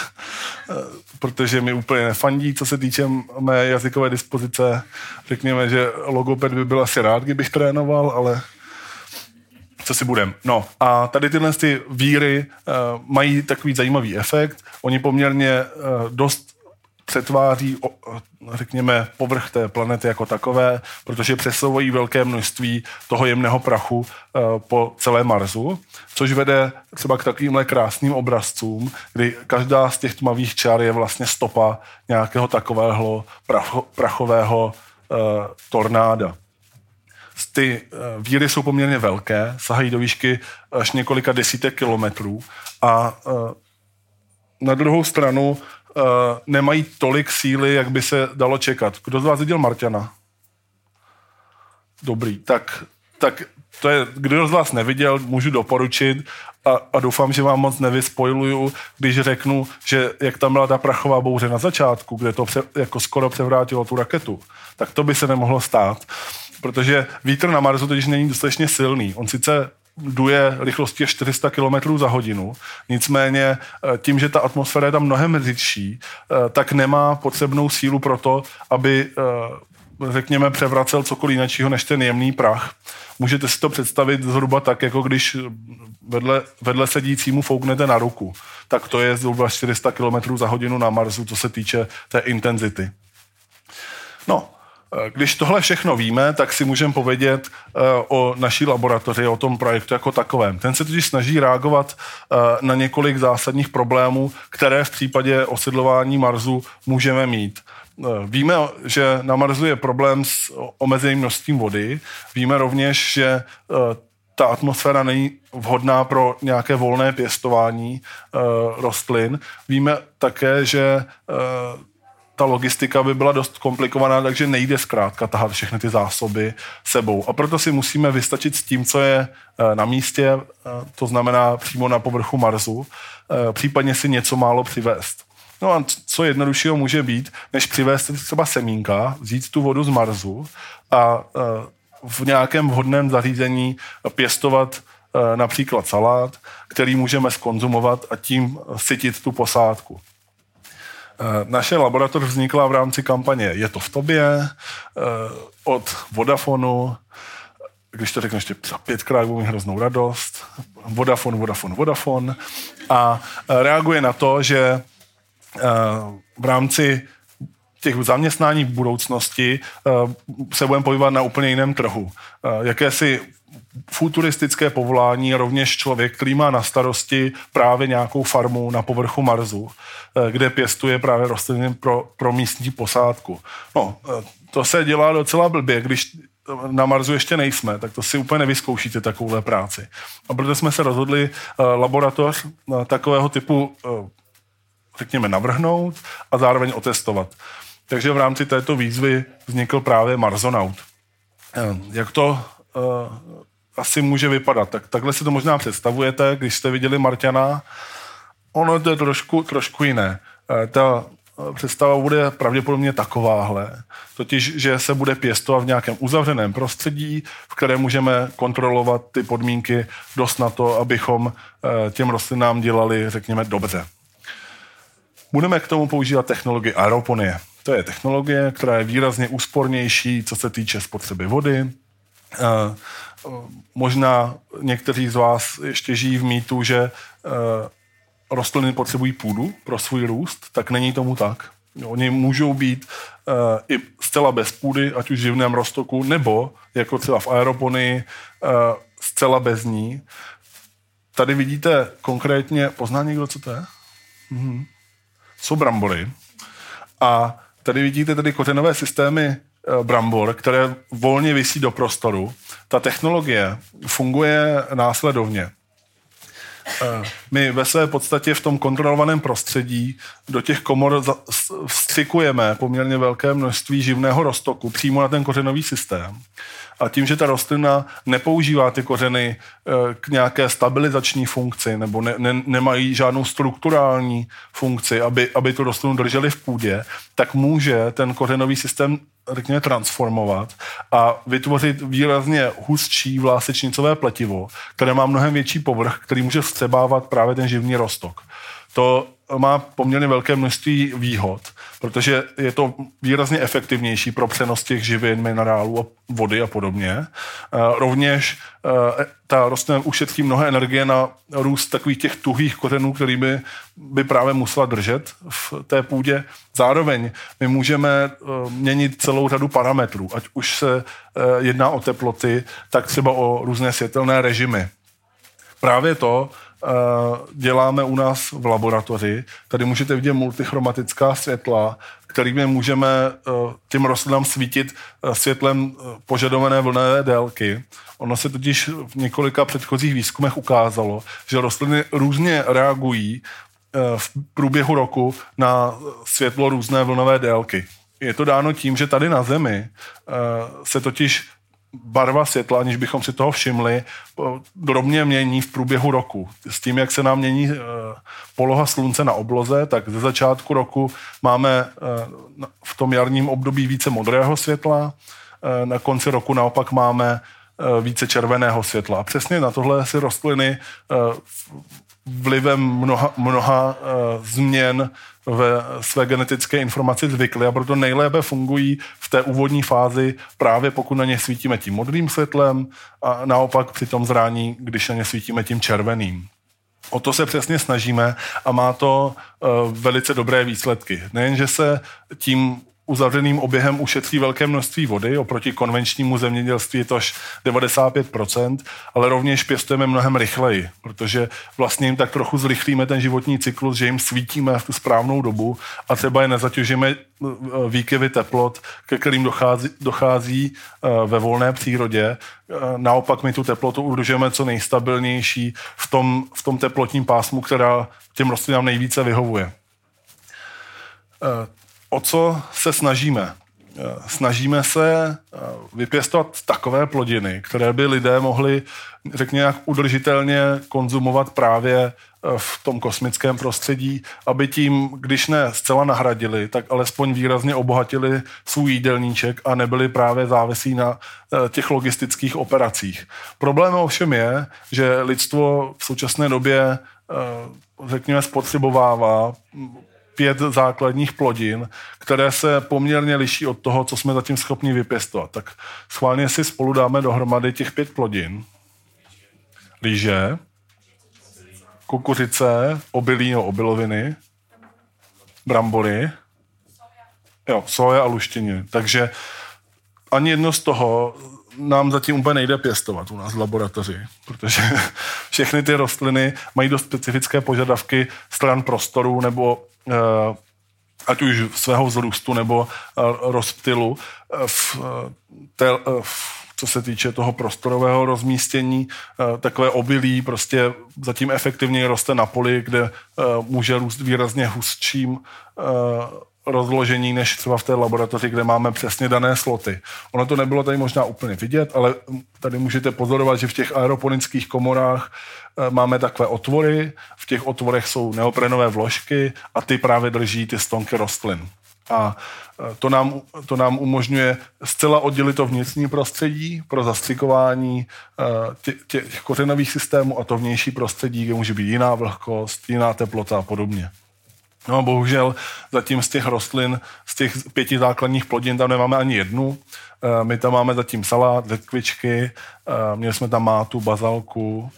uh, protože mi úplně nefandí, co se týče mé jazykové dispozice. Řekněme, že logoped by byl asi rád, kdybych trénoval, ale co si budem. No a tady tyhle ty víry uh, mají takový zajímavý efekt. Oni poměrně uh, dost přetváří, řekněme, povrch té planety jako takové, protože přesouvají velké množství toho jemného prachu eh, po celé Marsu, což vede třeba k takovýmhle krásným obrazcům, kdy každá z těch tmavých čár je vlastně stopa nějakého takového pracho, prachového uh, tornáda. Ty uh, víry jsou poměrně velké, sahají do výšky až několika desítek kilometrů a na druhou stranu uh, nemají tolik síly, jak by se dalo čekat. Kdo z vás viděl Marťana? Dobrý, tak, tak to je, kdo z vás neviděl, můžu doporučit a, a doufám, že vám moc nevyspojluju, když řeknu, že jak tam byla ta prachová bouře na začátku, kde to pře, jako skoro převrátilo tu raketu, tak to by se nemohlo stát, protože vítr na Marsu totiž není dostatečně silný. On sice duje rychlostí 400 km za hodinu. Nicméně eh, tím, že ta atmosféra je tam mnohem řidší, eh, tak nemá potřebnou sílu pro to, aby eh, řekněme, převracel cokoliv jiného než ten jemný prach. Můžete si to představit zhruba tak, jako když vedle, vedle sedícímu fouknete na ruku. Tak to je zhruba 400 km za hodinu na Marsu, co se týče té intenzity. No, když tohle všechno víme, tak si můžeme povědět eh, o naší laboratoři, o tom projektu jako takovém. Ten se totiž snaží reagovat eh, na několik zásadních problémů, které v případě osidlování Marsu můžeme mít. Eh, víme, že na Marsu je problém s omezeným množstvím vody. Víme rovněž, že ta atmosféra není vhodná pro nějaké volné pěstování rostlin. Víme také, že ta logistika by byla dost komplikovaná, takže nejde zkrátka tahat všechny ty zásoby sebou. A proto si musíme vystačit s tím, co je eh, na místě, eh, to znamená přímo na povrchu Marsu, eh, případně si něco málo přivést. No a co jednoduššího může být, než přivést třeba semínka, vzít tu vodu z Marsu a v nějakém vhodném zařízení pěstovat například salát, který můžeme skonzumovat a tím sytit tu posádku. Eh, naše laboratoř vznikla v rámci kampaně Je to v tobě eh, od Vodafonu, když to řeknu ještě za pětkrát, budu mít hroznou radost. Vodafone, Vodafone, Vodafone. A eh, reaguje na to, že v rámci těch zaměstnání v budoucnosti se budeme pohybovat na úplně jiném trhu. Jakési futuristické povolání rovněž člověk, který má na starosti právě nějakou farmu na povrchu Marsu, eh, kde pěstuje právě rostliny pro, pro místní posádku. No, eh, to se dělá docela blbě, když na Marsu ještě nejsme, tak to si úplně nevyzkoušíte takovouhle práci. A proto jsme se rozhodli uh, laboratoř takového typu, řekněme, navrhnout a zároveň otestovat. Takže v rámci této výzvy vznikl právě Marsonaut. Uh, jak to asi může vypadat? Tak, takhle si to možná představujete, když jste viděli Marťana. Ono to je trošku, trošku jiné. Uh, ta představa bude pravděpodobně takováhle. Totiž, že se bude pěstovat v nějakém uzavřeném prostředí, v kterém můžeme kontrolovat ty podmínky dost na to, abychom eh, těm rostlinám dělali, řekněme, dobře. Budeme k tomu používat technologii aeroponie. To je technologie, která je výrazně úspornější, co se týče spotřeby vody. Eh, možná někteří z vás ještě žijí v mýtu, že eh, rostliny potřebují půdu pro svůj růst, tak není tomu tak. Oni můžou být uh, i zcela bez půdy, ať už v živném roztoku, nebo, jako třeba v aeroponii, zcela bez ní. Tady vidíte konkrétně, pozná někdo, co to je? Mhm. Jsou brambory. A tady vidíte tedy kořenové systémy brambor, které volně vysí do prostoru. Ta technologie funguje následovně. Eh, my ve své podstatě v tom kontrolovaném prostředí do těch komor vstřikujeme poměrně velké množství živného roztoku přímo na ten kořenový systém. A tím, že ta rostlina nepoužívá ty kořeny eh, k nějaké stabilizační funkci nebo ne, ne, nemají žádnou strukturální funkci, aby, aby tu rostlinu drželi v půdě, tak může ten kořenový systém řekněme, transformovat a vytvořit výrazně hustší vlásečnicové pletivo, které má mnohem větší povrch, který může vstřebávat právě ten živný rostok. To má poměrně velké množství výhod, protože je to výrazně efektivnější pro přenos těch živin, minerálů, vody a podobně. Eh, rovněž eh, ta rostlina ušetří mnohé energie na růst takových těch tuhých kořenů, který by, právě musela držet v té půdě. Zároveň my můžeme eh, měnit celou řadu parametrů, ať už se jedná o teploty, tak třeba o různé světelné režimy. Právě to děláme u nás v laboratoři. Tady můžete vidět multichromatická světla, kterými můžeme eh, těm rostlinám svítit eh, světlem požadované vlnové délky. Ono se totiž v několika předchozích výzkumech ukázalo, že rostliny různě reagují v průběhu roku na světlo různé vlnové délky. Je to dáno tím, že tady na Zemi se totiž barva světla, aniž bychom si toho všimli, drobně mění v průběhu roku. S tím, jak se nám mění eh, poloha slunce na obloze, tak ze začátku roku máme eh, v tom jarním období více modrého světla, eh, na konci roku naopak máme více červeného světla. A přesně na tohle si rostliny vlivem mnoha, mnoha změn ve své genetické informaci zvykli a proto nejlépe fungují v té úvodní fázi právě pokud na ně svítíme tím modrým světlem a naopak při tom zrání, když na ně svítíme tím červeným. O to se přesně snažíme a má to uh, velice dobré výsledky. Nejenže se tím uzavřeným oběhem ušetří velké množství vody, oproti konvenčnímu zemědělství je to až 95%, ale rovněž pěstujeme mnohem rychleji, protože vlastně jim tak trochu zrychlíme ten životní cyklus, že jim svítíme v tu správnou dobu a třeba je nezatěžíme eh, výkyvy teplot, ke kterým dochází, dochází eh, ve volné přírodě. Eh, naopak my tu teplotu udržujeme co nejstabilnější v tom, v tom teplotním pásmu, která těm rostlinám nejvíce vyhovuje o co se snažíme? Eh, snažíme se eh, vypěstovat takové plodiny, které by lidé mohli, řekněme, nějak udržitelně konzumovat právě eh, v tom kosmickém prostředí, aby tím, když ne zcela nahradili, tak alespoň výrazně obohatili svůj jídelníček a nebyli právě závisí na těch logistických operacích. Problém ovšem je, že lidstvo v současné době řekněme, spotřebovává pět základních plodin, které se poměrně liší od toho, co jsme zatím schopni vypěstovat. Tak schválně si spolu dáme dohromady těch pět plodin. Rýže, kukuřice, obilí nebo obiloviny, brambory, jo, soja a luštěniny. Takže ani jedno z toho nám zatím úplně nejde pěstovat u nás v laboratoři, protože všechny ty rostliny mají dost specifické požadavky stran prostoru nebo ať už svého vzrůstu nebo rozptylu v, té, v co se týče toho prostorového rozmístění, takové obilí prostě zatím efektivně roste na poli, kde může růst výrazně hustším rozložení než třeba v té laboratoři, kde máme přesně dané sloty. Ono to nebylo tady možná úplně vidět, ale tady můžete pozorovat, že v těch aeroponických komorách eh, máme takové otvory, v těch otvorech jsou neoprenové vložky a ty právě drží ty stonky rostlin. A eh, to nám, to nám umožňuje zcela oddělit to vnitřní prostředí pro zastřikování eh, těch, těch kořenových systémů a to vnější prostředí, kde může být jiná vlhkost, jiná teplota a podobně. No a bohužel zatím z těch rostlin, z těch pěti základních plodin tam nemáme ani jednu. Eh, my tam máme zatím salát, větkvičky, eh, měli jsme tam mátu, bazalku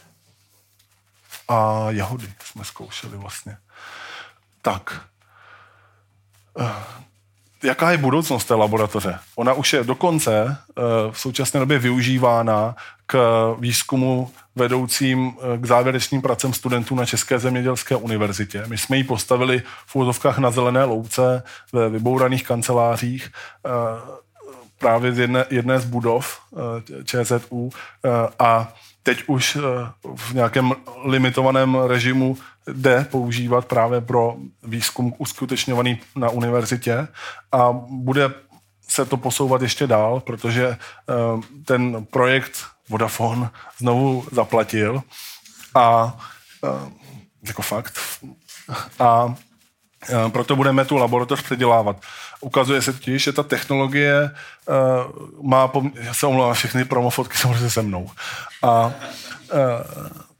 a jahody jsme zkoušeli vlastně. Tak. Eh, jaká je budoucnost té laboratoře? Ona už je dokonce v současné době využívána k výzkumu vedoucím eh, k závěrečným pracem studentů na České zemědělské univerzitě. My jsme ji postavili v úzovkách na zelené louce ve vybouraných kancelářích eh, právě z jedné, jedné z budov eh, ČZU a teď už v nějakém limitovaném režimu jde používat právě pro výzkum uskutečňovaný na univerzitě a bude se to posouvat ještě dál, protože ten projekt Vodafone znovu zaplatil a jako fakt. A proto budeme tu laboratoř předělávat. Ukazuje se totiž, že ta technologie uh, má, pom- já se omlouvám, všechny promofotky samozřejmě se mnou. A uh,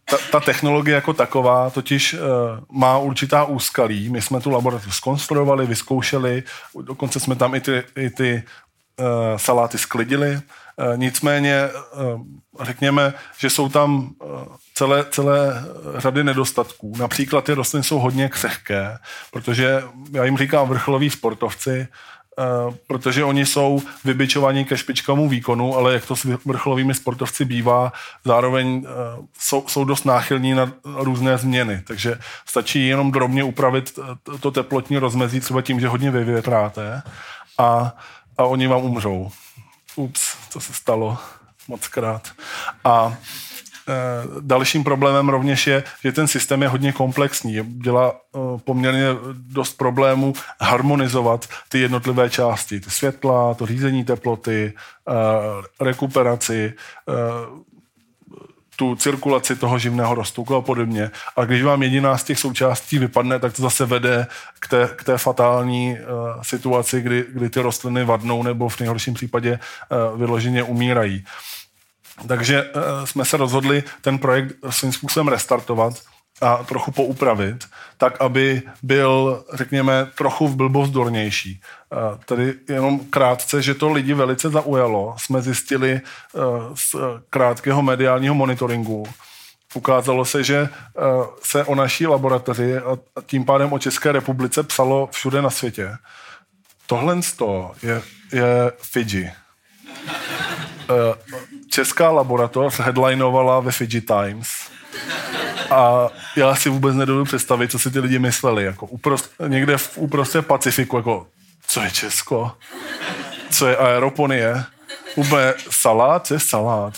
ta, ta technologie jako taková totiž uh, má určitá úskalí. My jsme tu laboratoř zkonstruovali, vyzkoušeli, dokonce jsme tam i ty, i ty uh, saláty sklidili, Eh, nicméně eh, řekněme, že jsou tam eh, celé, celé řady nedostatků. Například ty rostliny jsou hodně křehké, protože já jim říkám vrcholoví sportovci, protože oni jsou vybičovaní ke špičkovému výkonu, ale jak to s vrcholovými sportovci bývá, zároveň jsou, jsou dost náchylní na různé změny. Takže stačí jenom drobně upravit to teplotní rozmezí třeba tím, že hodně vyvětráte a, a oni vám umřou ups, co se stalo moc krát. A e, dalším problémem rovněž je, že ten systém je hodně komplexní. Dělá e, poměrně dost problémů harmonizovat ty jednotlivé části. Ty světla, to řízení teploty, e, rekuperaci, tu cirkulaci toho živného rostouku a podobně. A když vám jediná z těch součástí vypadne, tak to zase vede k té, k té fatální uh, situaci, kdy, kdy ty rostliny vadnou nebo v nejhorším případě uh, vyloženě umírají. Takže uh, jsme se rozhodli ten projekt svým způsobem restartovat a trochu poupravit, tak aby byl, řekněme, trochu v blbozdornější. Tady jenom krátce, že to lidi velice zaujalo, jsme zjistili e, z krátkého mediálního monitoringu. Ukázalo se, že se o naší laboratoři a tím pádem o České republice psalo všude na světě. Tohle je, je Fiji. Česká laboratoř headlinovala ve Fiji Times a já si vůbec nedovedu představit, co si ty lidi mysleli. Jako uprost, někde v uprostřed Pacifiku, jako co je Česko? Co je aeroponie? Úplně salát, je salát?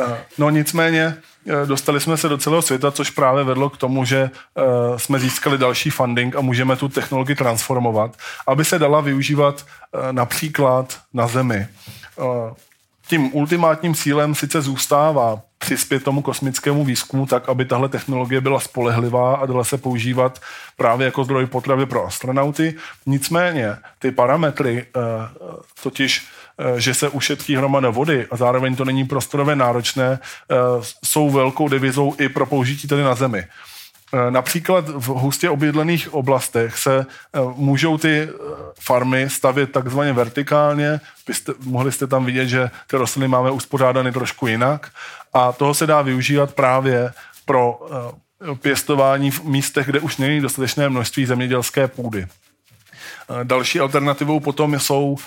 Eh, no nicméně eh, dostali jsme se do celého světa, což právě vedlo k tomu, že eh, jsme získali další funding a můžeme tu technologii transformovat, aby se dala využívat například na Zemi. Tím ultimátním cílem sice zůstává přispět tomu kosmickému výzkumu tak, aby tahle technologie byla spolehlivá a dala se používat právě jako zdroj potravy pro astronauty. Nicméně ty parametry, eh, totiž eh, že se ušetří hromada vody a zároveň to není prostorově náročné, eh, jsou velkou devizou i pro použití tady na Zemi. Například v hustě obydlených oblastech se můžou ty farmy stavět takzvaně vertikálně. Byste, mohli jste tam vidět, že ty rostliny máme uspořádány trošku jinak a toho se dá využívat právě pro eh, pěstování v místech, kde už není dostatečné množství zemědělské půdy. Eh, další alternativou potom jsou uh,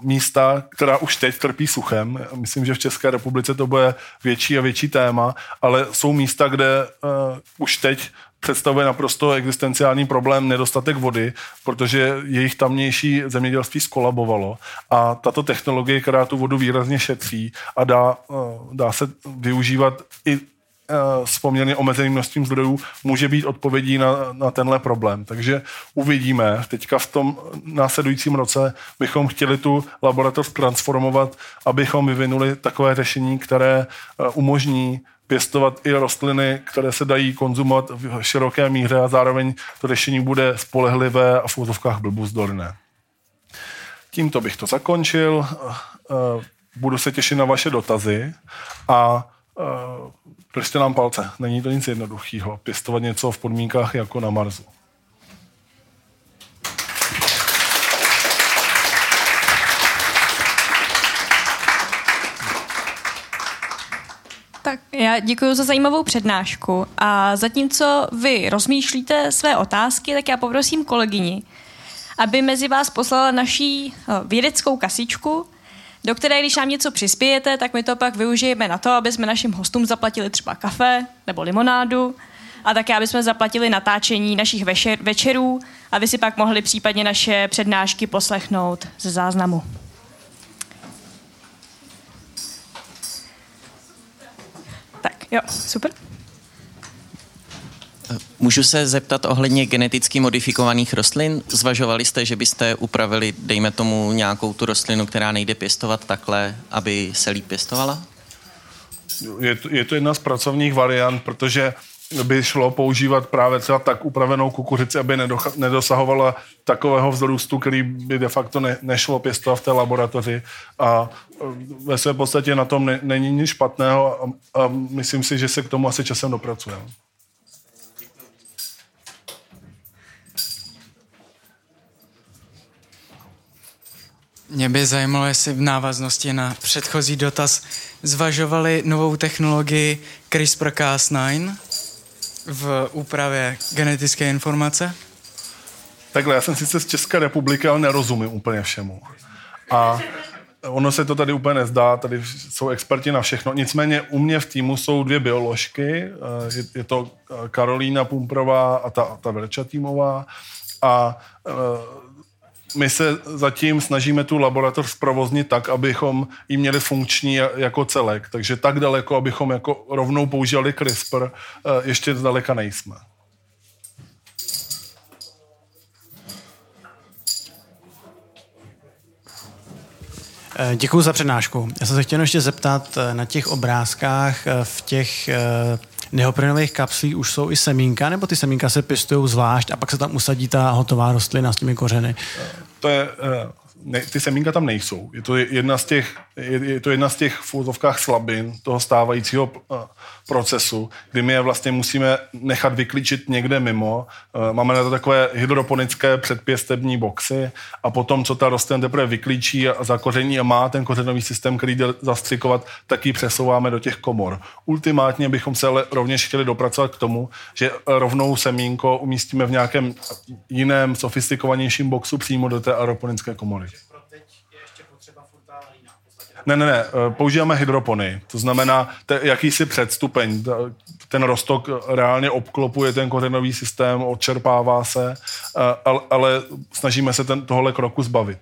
místa, která už teď trpí suchem. Myslím, že v České republice to bude větší a větší téma, ale jsou místa, kde už teď představuje naprosto existenciální problém nedostatek vody, protože jejich tamnější zemědělství skolabovalo a tato technologie, která tu vodu výrazně šetří a dá, eh, dá se využívat i Eh, s poměrně omezeným množstvím zdrojů může být odpovědí na, na tenhle problém. Takže uvidíme. Teďka v tom následujícím roce bychom chtěli tu laboratoř transformovat, abychom vyvinuli takové řešení, které eh, umožní pěstovat i rostliny, které se dají konzumovat v široké míře a zároveň to řešení bude spolehlivé a v úzovkách blbuzdorné. Tímto bych to zakončil. Eh, budu se těšit na vaše dotazy a Držte nám palce, není to nic jednoduchého. Pěstovat něco v podmínkách jako na Marsu. Tak já děkuji za zajímavou přednášku a zatímco vy rozmýšlíte své otázky, tak já poprosím kolegyni, aby mezi vás poslala naší eh, vědeckou kasičku, do které, když nám něco přispějete, tak my to pak využijeme na to, aby jsme našim hostům zaplatili třeba kafe nebo limonádu a také, aby jsme zaplatili natáčení našich večer, večerů a vy si pak mohli případně naše přednášky poslechnout ze záznamu. Tak, jo, super. Můžu se zeptat ohledně geneticky modifikovaných rostlin? Zvažovali jste, že byste upravili, dejme tomu, nějakou tu rostlinu, která nejde pěstovat takhle, aby se líp pěstovala? Je to, je to jedna z pracovních variant, protože by šlo používat právě třeba tak upravenou kukuřici, aby nedosahovala takového vzrůstu, který by de facto ne, nešlo pěstovat v té laboratoři. A e, ve své podstatě na tom ne, není nic špatného a, a myslím si, že se k tomu asi časem dopracujeme. Mě by zajímalo, jestli v návaznosti na předchozí dotaz zvažovali novou technologii CRISPR-Cas9 v úpravě genetické informace? Takhle, já jsem sice z České republiky, ale nerozumím úplně všemu. A ono se to tady úplně nezdá, tady jsou experti na všechno. Nicméně u mě v týmu jsou dvě bioložky, eh, je, to Karolína Pumprová a ta, ta Verča týmová. A eh, my se zatím snažíme tu laboratoř zprovoznit tak, abychom ji měli funkční jako celek. Takže tak daleko, abychom jako rovnou používali CRISPR, eh, ještě zdaleka nejsme. Eh, Děkuji za přednášku. Já jsem se chtěl ještě zeptat, eh, na těch obrázkách v těch neoprenových kapslí už jsou i semínka, nebo ty semínka se pěstují zvlášť a pak se tam usadí ta hotová rostlina s těmi kořeny? To je, eh, ne, ty semínka tam nejsou. Je to jedna z těch, je, je to jedna z těch v slabin toho stávajícího uh, procesu, kdy my je vlastně musíme nechat vyklíčit někde mimo. Uh, máme na to takové hydroponické předpěstební boxy a potom, co ta rostlina teprve vyklíčí a zakoření a má ten kořenový systém, který jde zastřikovat, tak ji přesouváme do těch komor. Ultimátně bychom se ale rovněž chtěli dopracovat k tomu, že rovnou semínko umístíme v nějakém jiném, sofistikovanějším boxu přímo do té aeroponické komory. Ne, ne, ne, eh, používáme hydropony, to znamená te, jakýsi předstupeň. Ten rostok reálně obklopuje ten kořenový systém, odčerpává se, eh, ale, ale snažíme se ten, tohle kroku zbavit.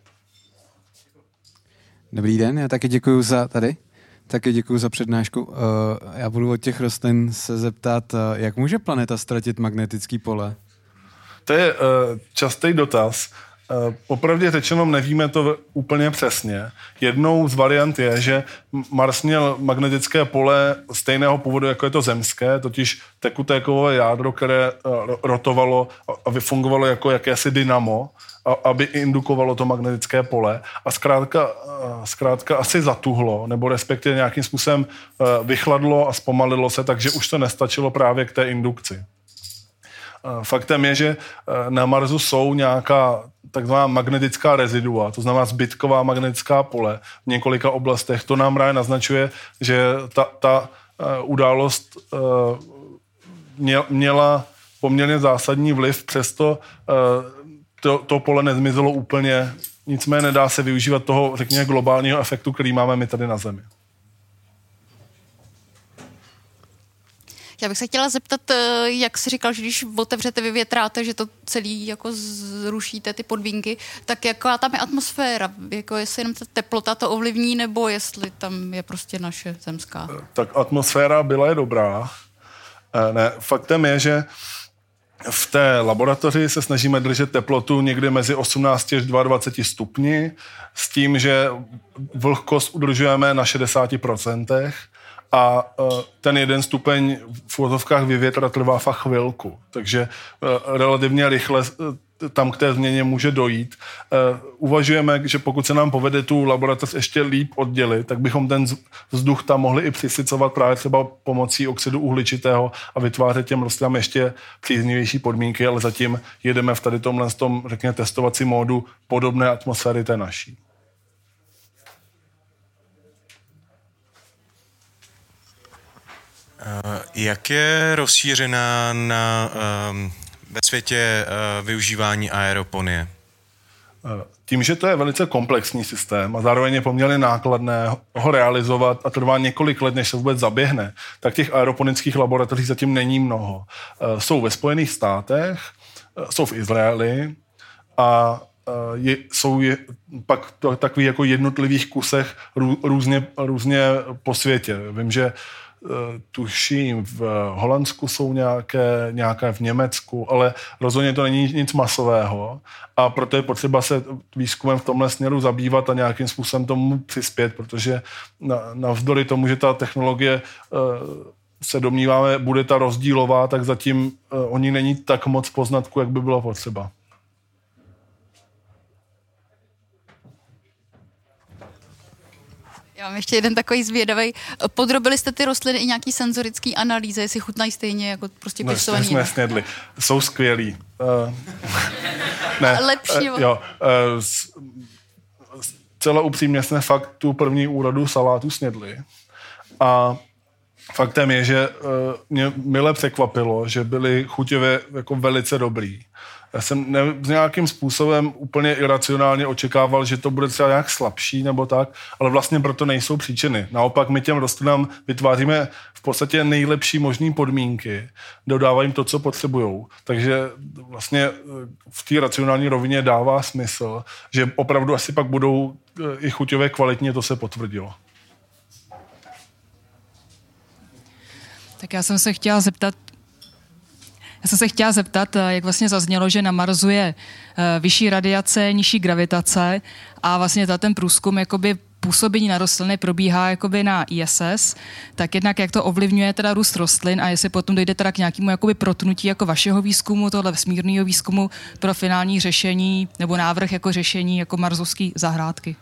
Dobrý den, já taky děkuji za tady. Taky děkuji za přednášku. Eh, já budu od těch rostlin se zeptat, jak může planeta ztratit magnetický pole? To je častý dotaz. Eh, popravdě řečeno nevíme to úplně přesně. Jednou z variant je, že Mars měl magnetické pole stejného původu, jako je to zemské, totiž tekuté kovové jádro, které eh, rotovalo a fungovalo jako jakési dynamo, aby indukovalo to magnetické pole. A zkrátka, eh, zkrátka asi zatuhlo, nebo respektive nějakým způsobem vychladlo a zpomalilo se, takže už to nestačilo právě k té indukci. Faktem je, že na Marsu jsou nějaká takzvaná magnetická rezidua, to znamená zbytková magnetická pole v několika oblastech. To nám právě naznačuje, že ta, ta uh, událost měla poměrně zásadní vliv, přesto to, to pole nezmizelo úplně, nicméně nedá se využívat toho, řekněme, globálního efektu, který máme my tady na Zemi. Já bych se chtěla zeptat, eh, jak jsi říkal, že když otevřete, vyvětráte, že to celý jako zrušíte ty podmínky, tak jaká tam je atmosféra? Jako jestli jenom ta teplota to ovlivní, nebo jestli tam je prostě naše zemská? Tak atmosféra byla je dobrá. Eh, ne, faktem je, že v té laboratoři se snažíme držet teplotu někdy mezi 18 až 22 stupni s tím, že vlhkost udržujeme na 60% a e, ten jeden stupeň v úvozovkách vyvětra trvá fakt chvilku. Takže e, relativně rychle e, tam k té změně může dojít. Uvažujeme, že pokud se nám povede tu laboratoř ještě líp oddělit, tak bychom ten vzduch tam mohli i přisycovat právě třeba pomocí oxidu uhličitého a vytvářet těm rostlinám ještě příznivější podmínky, ale zatím jedeme v tady tomhle tom, řekněme, testovací módu podobné atmosféry té naší. Jak je rozšířená na, um, ve světě uh, využívání aeroponie? Eh, tím, že to je velice komplexní systém a zároveň je poměrně nákladné ho realizovat a trvá několik let, než se vůbec zaběhne, tak těch aeroponických laboratoří zatím není mnoho. Jsou ve Spojených státech, jsou v Izraeli a je, jsou je, pak to, takový jako jednotlivých kusech rů, různě, různě po světě. Vím, že Eh, tuším, v Holandsku jsou nějaké, nějaké v Německu, ale rozhodně to není nic masového a proto je potřeba se výzkumem v tomhle směru zabývat a nějakým způsobem tomu přispět, protože navzdory tomu, že ta technologie eh, se domníváme, bude ta rozdílová, tak zatím eh, oni není tak moc poznatku, jak by bylo potřeba. Já mám ještě jeden takový zvědavý. Podrobili jste ty rostliny i nějaký senzorický analýze, jestli chutnají stejně jako prostě no, pěstovaný? jsme snědli. Jsou skvělí. Uh, ne, Lepší. Uh, jo, uh, celé upřímně jsme fakt tu první úrodu salátu snědli. A faktem je, že uh, mě mile překvapilo, že byly chuťově jako velice dobrý. Já jsem ne, nějakým způsobem úplně iracionálně očekával, že to bude třeba nějak slabší nebo tak, ale vlastně proto nejsou příčiny. Naopak my těm rostlinám vytváříme v podstatě nejlepší možné podmínky, dodávají to, co potřebují. Takže vlastně eh, v té racionální rovině dává smysl, že opravdu asi pak budou eh, i chuťové kvalitně, to se potvrdilo. Tak já jsem se chtěla zeptat, já jsem se chtěla zeptat, eh, jak vlastně zaznělo, že na Marsu je eh, vyšší radiace, nižší gravitace a vlastně ten průzkum jakoby působení na rostliny probíhá jakoby na ISS, tak jednak jak to ovlivňuje teda růst rostlin a jestli potom dojde teda k nějakému jakoby protnutí jako vašeho výzkumu, tohle vesmírného výzkumu pro finální řešení nebo návrh jako řešení jako marzovské zahrádky.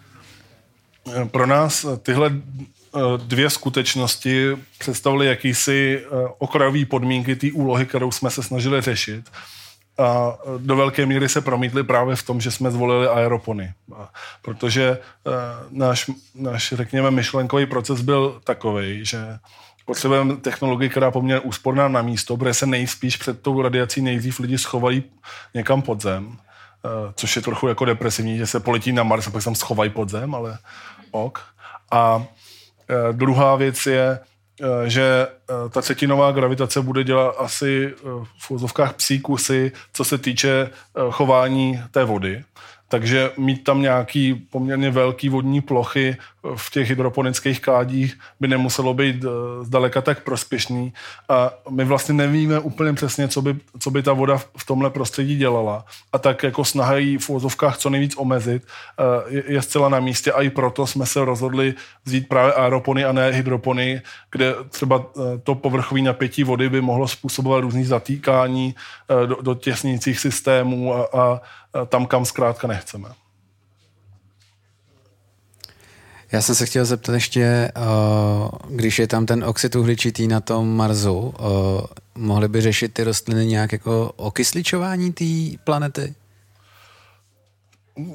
Pro nás tyhle Eh, dvě skutečnosti představily jakýsi eh, okrajový podmínky té úlohy, kterou jsme se snažili řešit. A eh, do velké míry se promítly právě v tom, že jsme zvolili aeropony. Protože náš, náš, řekněme, myšlenkový proces byl takový, že potřebujeme technologii, která poměrně úsporná na místo, protože se nejspíš před tou radiací nejdřív lidi schovají někam pod zem, což je trochu jako depresivní, že se poletí na Mars a pak se tam schovají pod zem, ale ok. A Eh, druhá věc je, eh, že eh, ta třetinová gravitace bude dělat asi v úzovkách psí kusy, co se týče chování té vody takže mít tam nějaký poměrně velký vodní plochy v těch hydroponických kádích by nemuselo být eh, zdaleka tak prospěšný. A my vlastně nevíme úplně přesně, co by, co by ta voda v tomhle prostředí dělala. A tak jako snaha jí v úvozovkách co nejvíc omezit eh, je, je zcela na místě a i proto jsme se rozhodli vzít právě aeropony a ne hydropony, kde třeba eh, to povrchové napětí vody by mohlo způsobovat různý zatýkání do, do těsnících systémů a, a tam, kam zkrátka nechceme. Já jsem se chtěl zeptat ještě, eh, když je tam ten oxid uhličitý na tom Marsu, eh, mohly by řešit ty rostliny nějak jako okysličování té planety?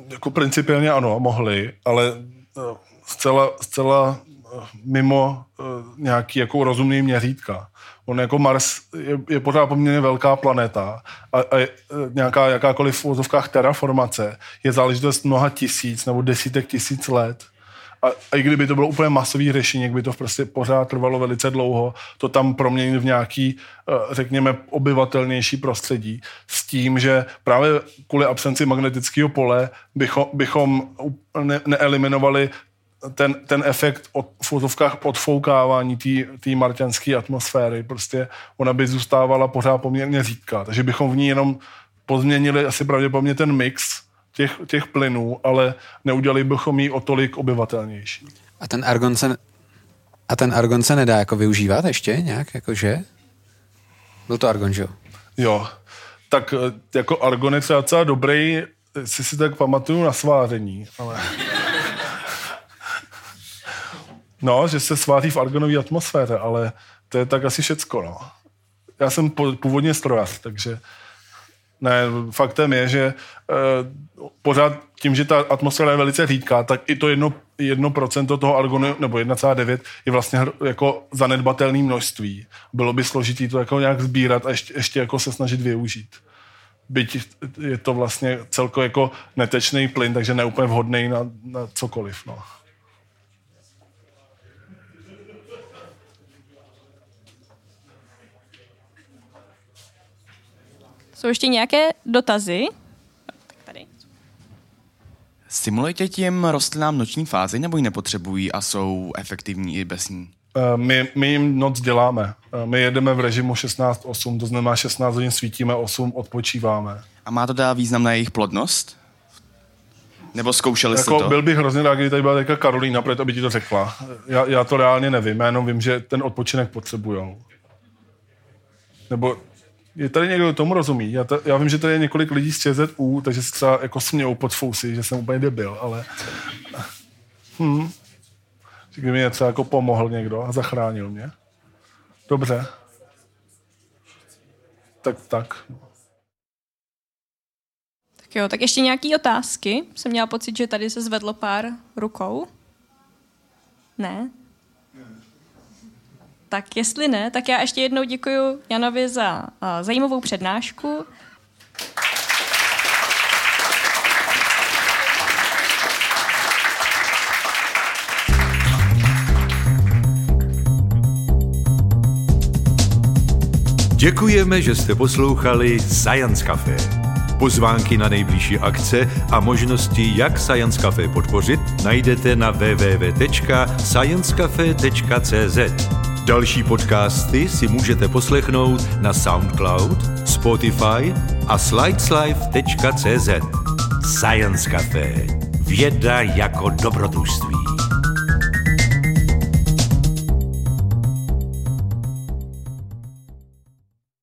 Jako principiálně ano, mohli, ale eh, zcela, zcela mimo nějaký jako rozumný měřítka. On jako Mars je, je pořád poměrně velká planeta a, a je, nějaká jakákoliv v úzovkách terraformace je záležitost mnoha tisíc nebo desítek tisíc let. A, a i kdyby to bylo úplně masový řešení, by to prostě pořád trvalo velice dlouho, to tam proměnit v nějaký, eh, řekněme, obyvatelnější prostředí s tím, že právě kvůli absenci magnetického pole bychom, bychom ne, neeliminovali ten, ten efekt od, v fotovkách odfoukávání té marťanské atmosféry, prostě ona by zůstávala pořád poměrně řídká, takže bychom v ní jenom pozměnili asi pravděpodobně ten mix těch, těch plynů, ale neudělali bychom ji o tolik obyvatelnější. A ten argon se, a ten argon se nedá jako využívat ještě nějak, jakože? Byl to argon, že jo? Jo, tak eh, jako argon je třeba docela dobrý, si si tak pamatuju na sváření, ale... No, že se sváří v argonové atmosféře, ale to je tak asi všecko, no. Já jsem původně strojař, takže ne, faktem je, že uh, pořád tím, že ta atmosféra je velice řídká, tak i to jedno, jedno procento toho argonu, nebo 1,9 je vlastně jako zanedbatelné množství. Bylo by složitý to jako nějak sbírat a ještě, ještě jako se snažit využít. Byť je to vlastně celko jako netečný plyn, takže neúplně vhodný na, na cokoliv. No. Jsou ještě nějaké dotazy? Tady. Stimulujete těm rostlinám noční fázi nebo ji nepotřebují a jsou efektivní i bez ní? Eh, my, my jim noc děláme. Eh, my jedeme v režimu 16-8, to znamená 16 hodin svítíme, 8 odpočíváme. A má to dá význam na jejich plodnost? Nebo zkoušeli jako, jste to? Byl bych hrozně rád, kdyby tady byla teďka Karolína, proto by ti to řekla. Já, já to reálně nevím, já jenom vím, že ten odpočinek potřebujou. Nebo je tady někdo, tomu rozumí. Já, to, já vím, že tady je několik lidí z ČZU, takže se třeba jako smějou pod fousy, že jsem úplně debil, ale... Hm. Kdyby mi něco jako pomohl někdo a zachránil mě. Dobře. Tak, tak. Tak jo, tak ještě nějaký otázky? Jsem měla pocit, že tady se zvedlo pár rukou. Ne? Tak jestli ne, tak já ještě jednou děkuji Janovi za uh, zajímavou přednášku. Děkujeme, že jste poslouchali Science Café. Pozvánky na nejbližší akce a možnosti, jak Science Café podpořit, najdete na www.sciencecafe.cz. Další podcasty si můžete poslechnout na SoundCloud, Spotify a slideslife.cz. Science Café. Věda jako dobrodružství.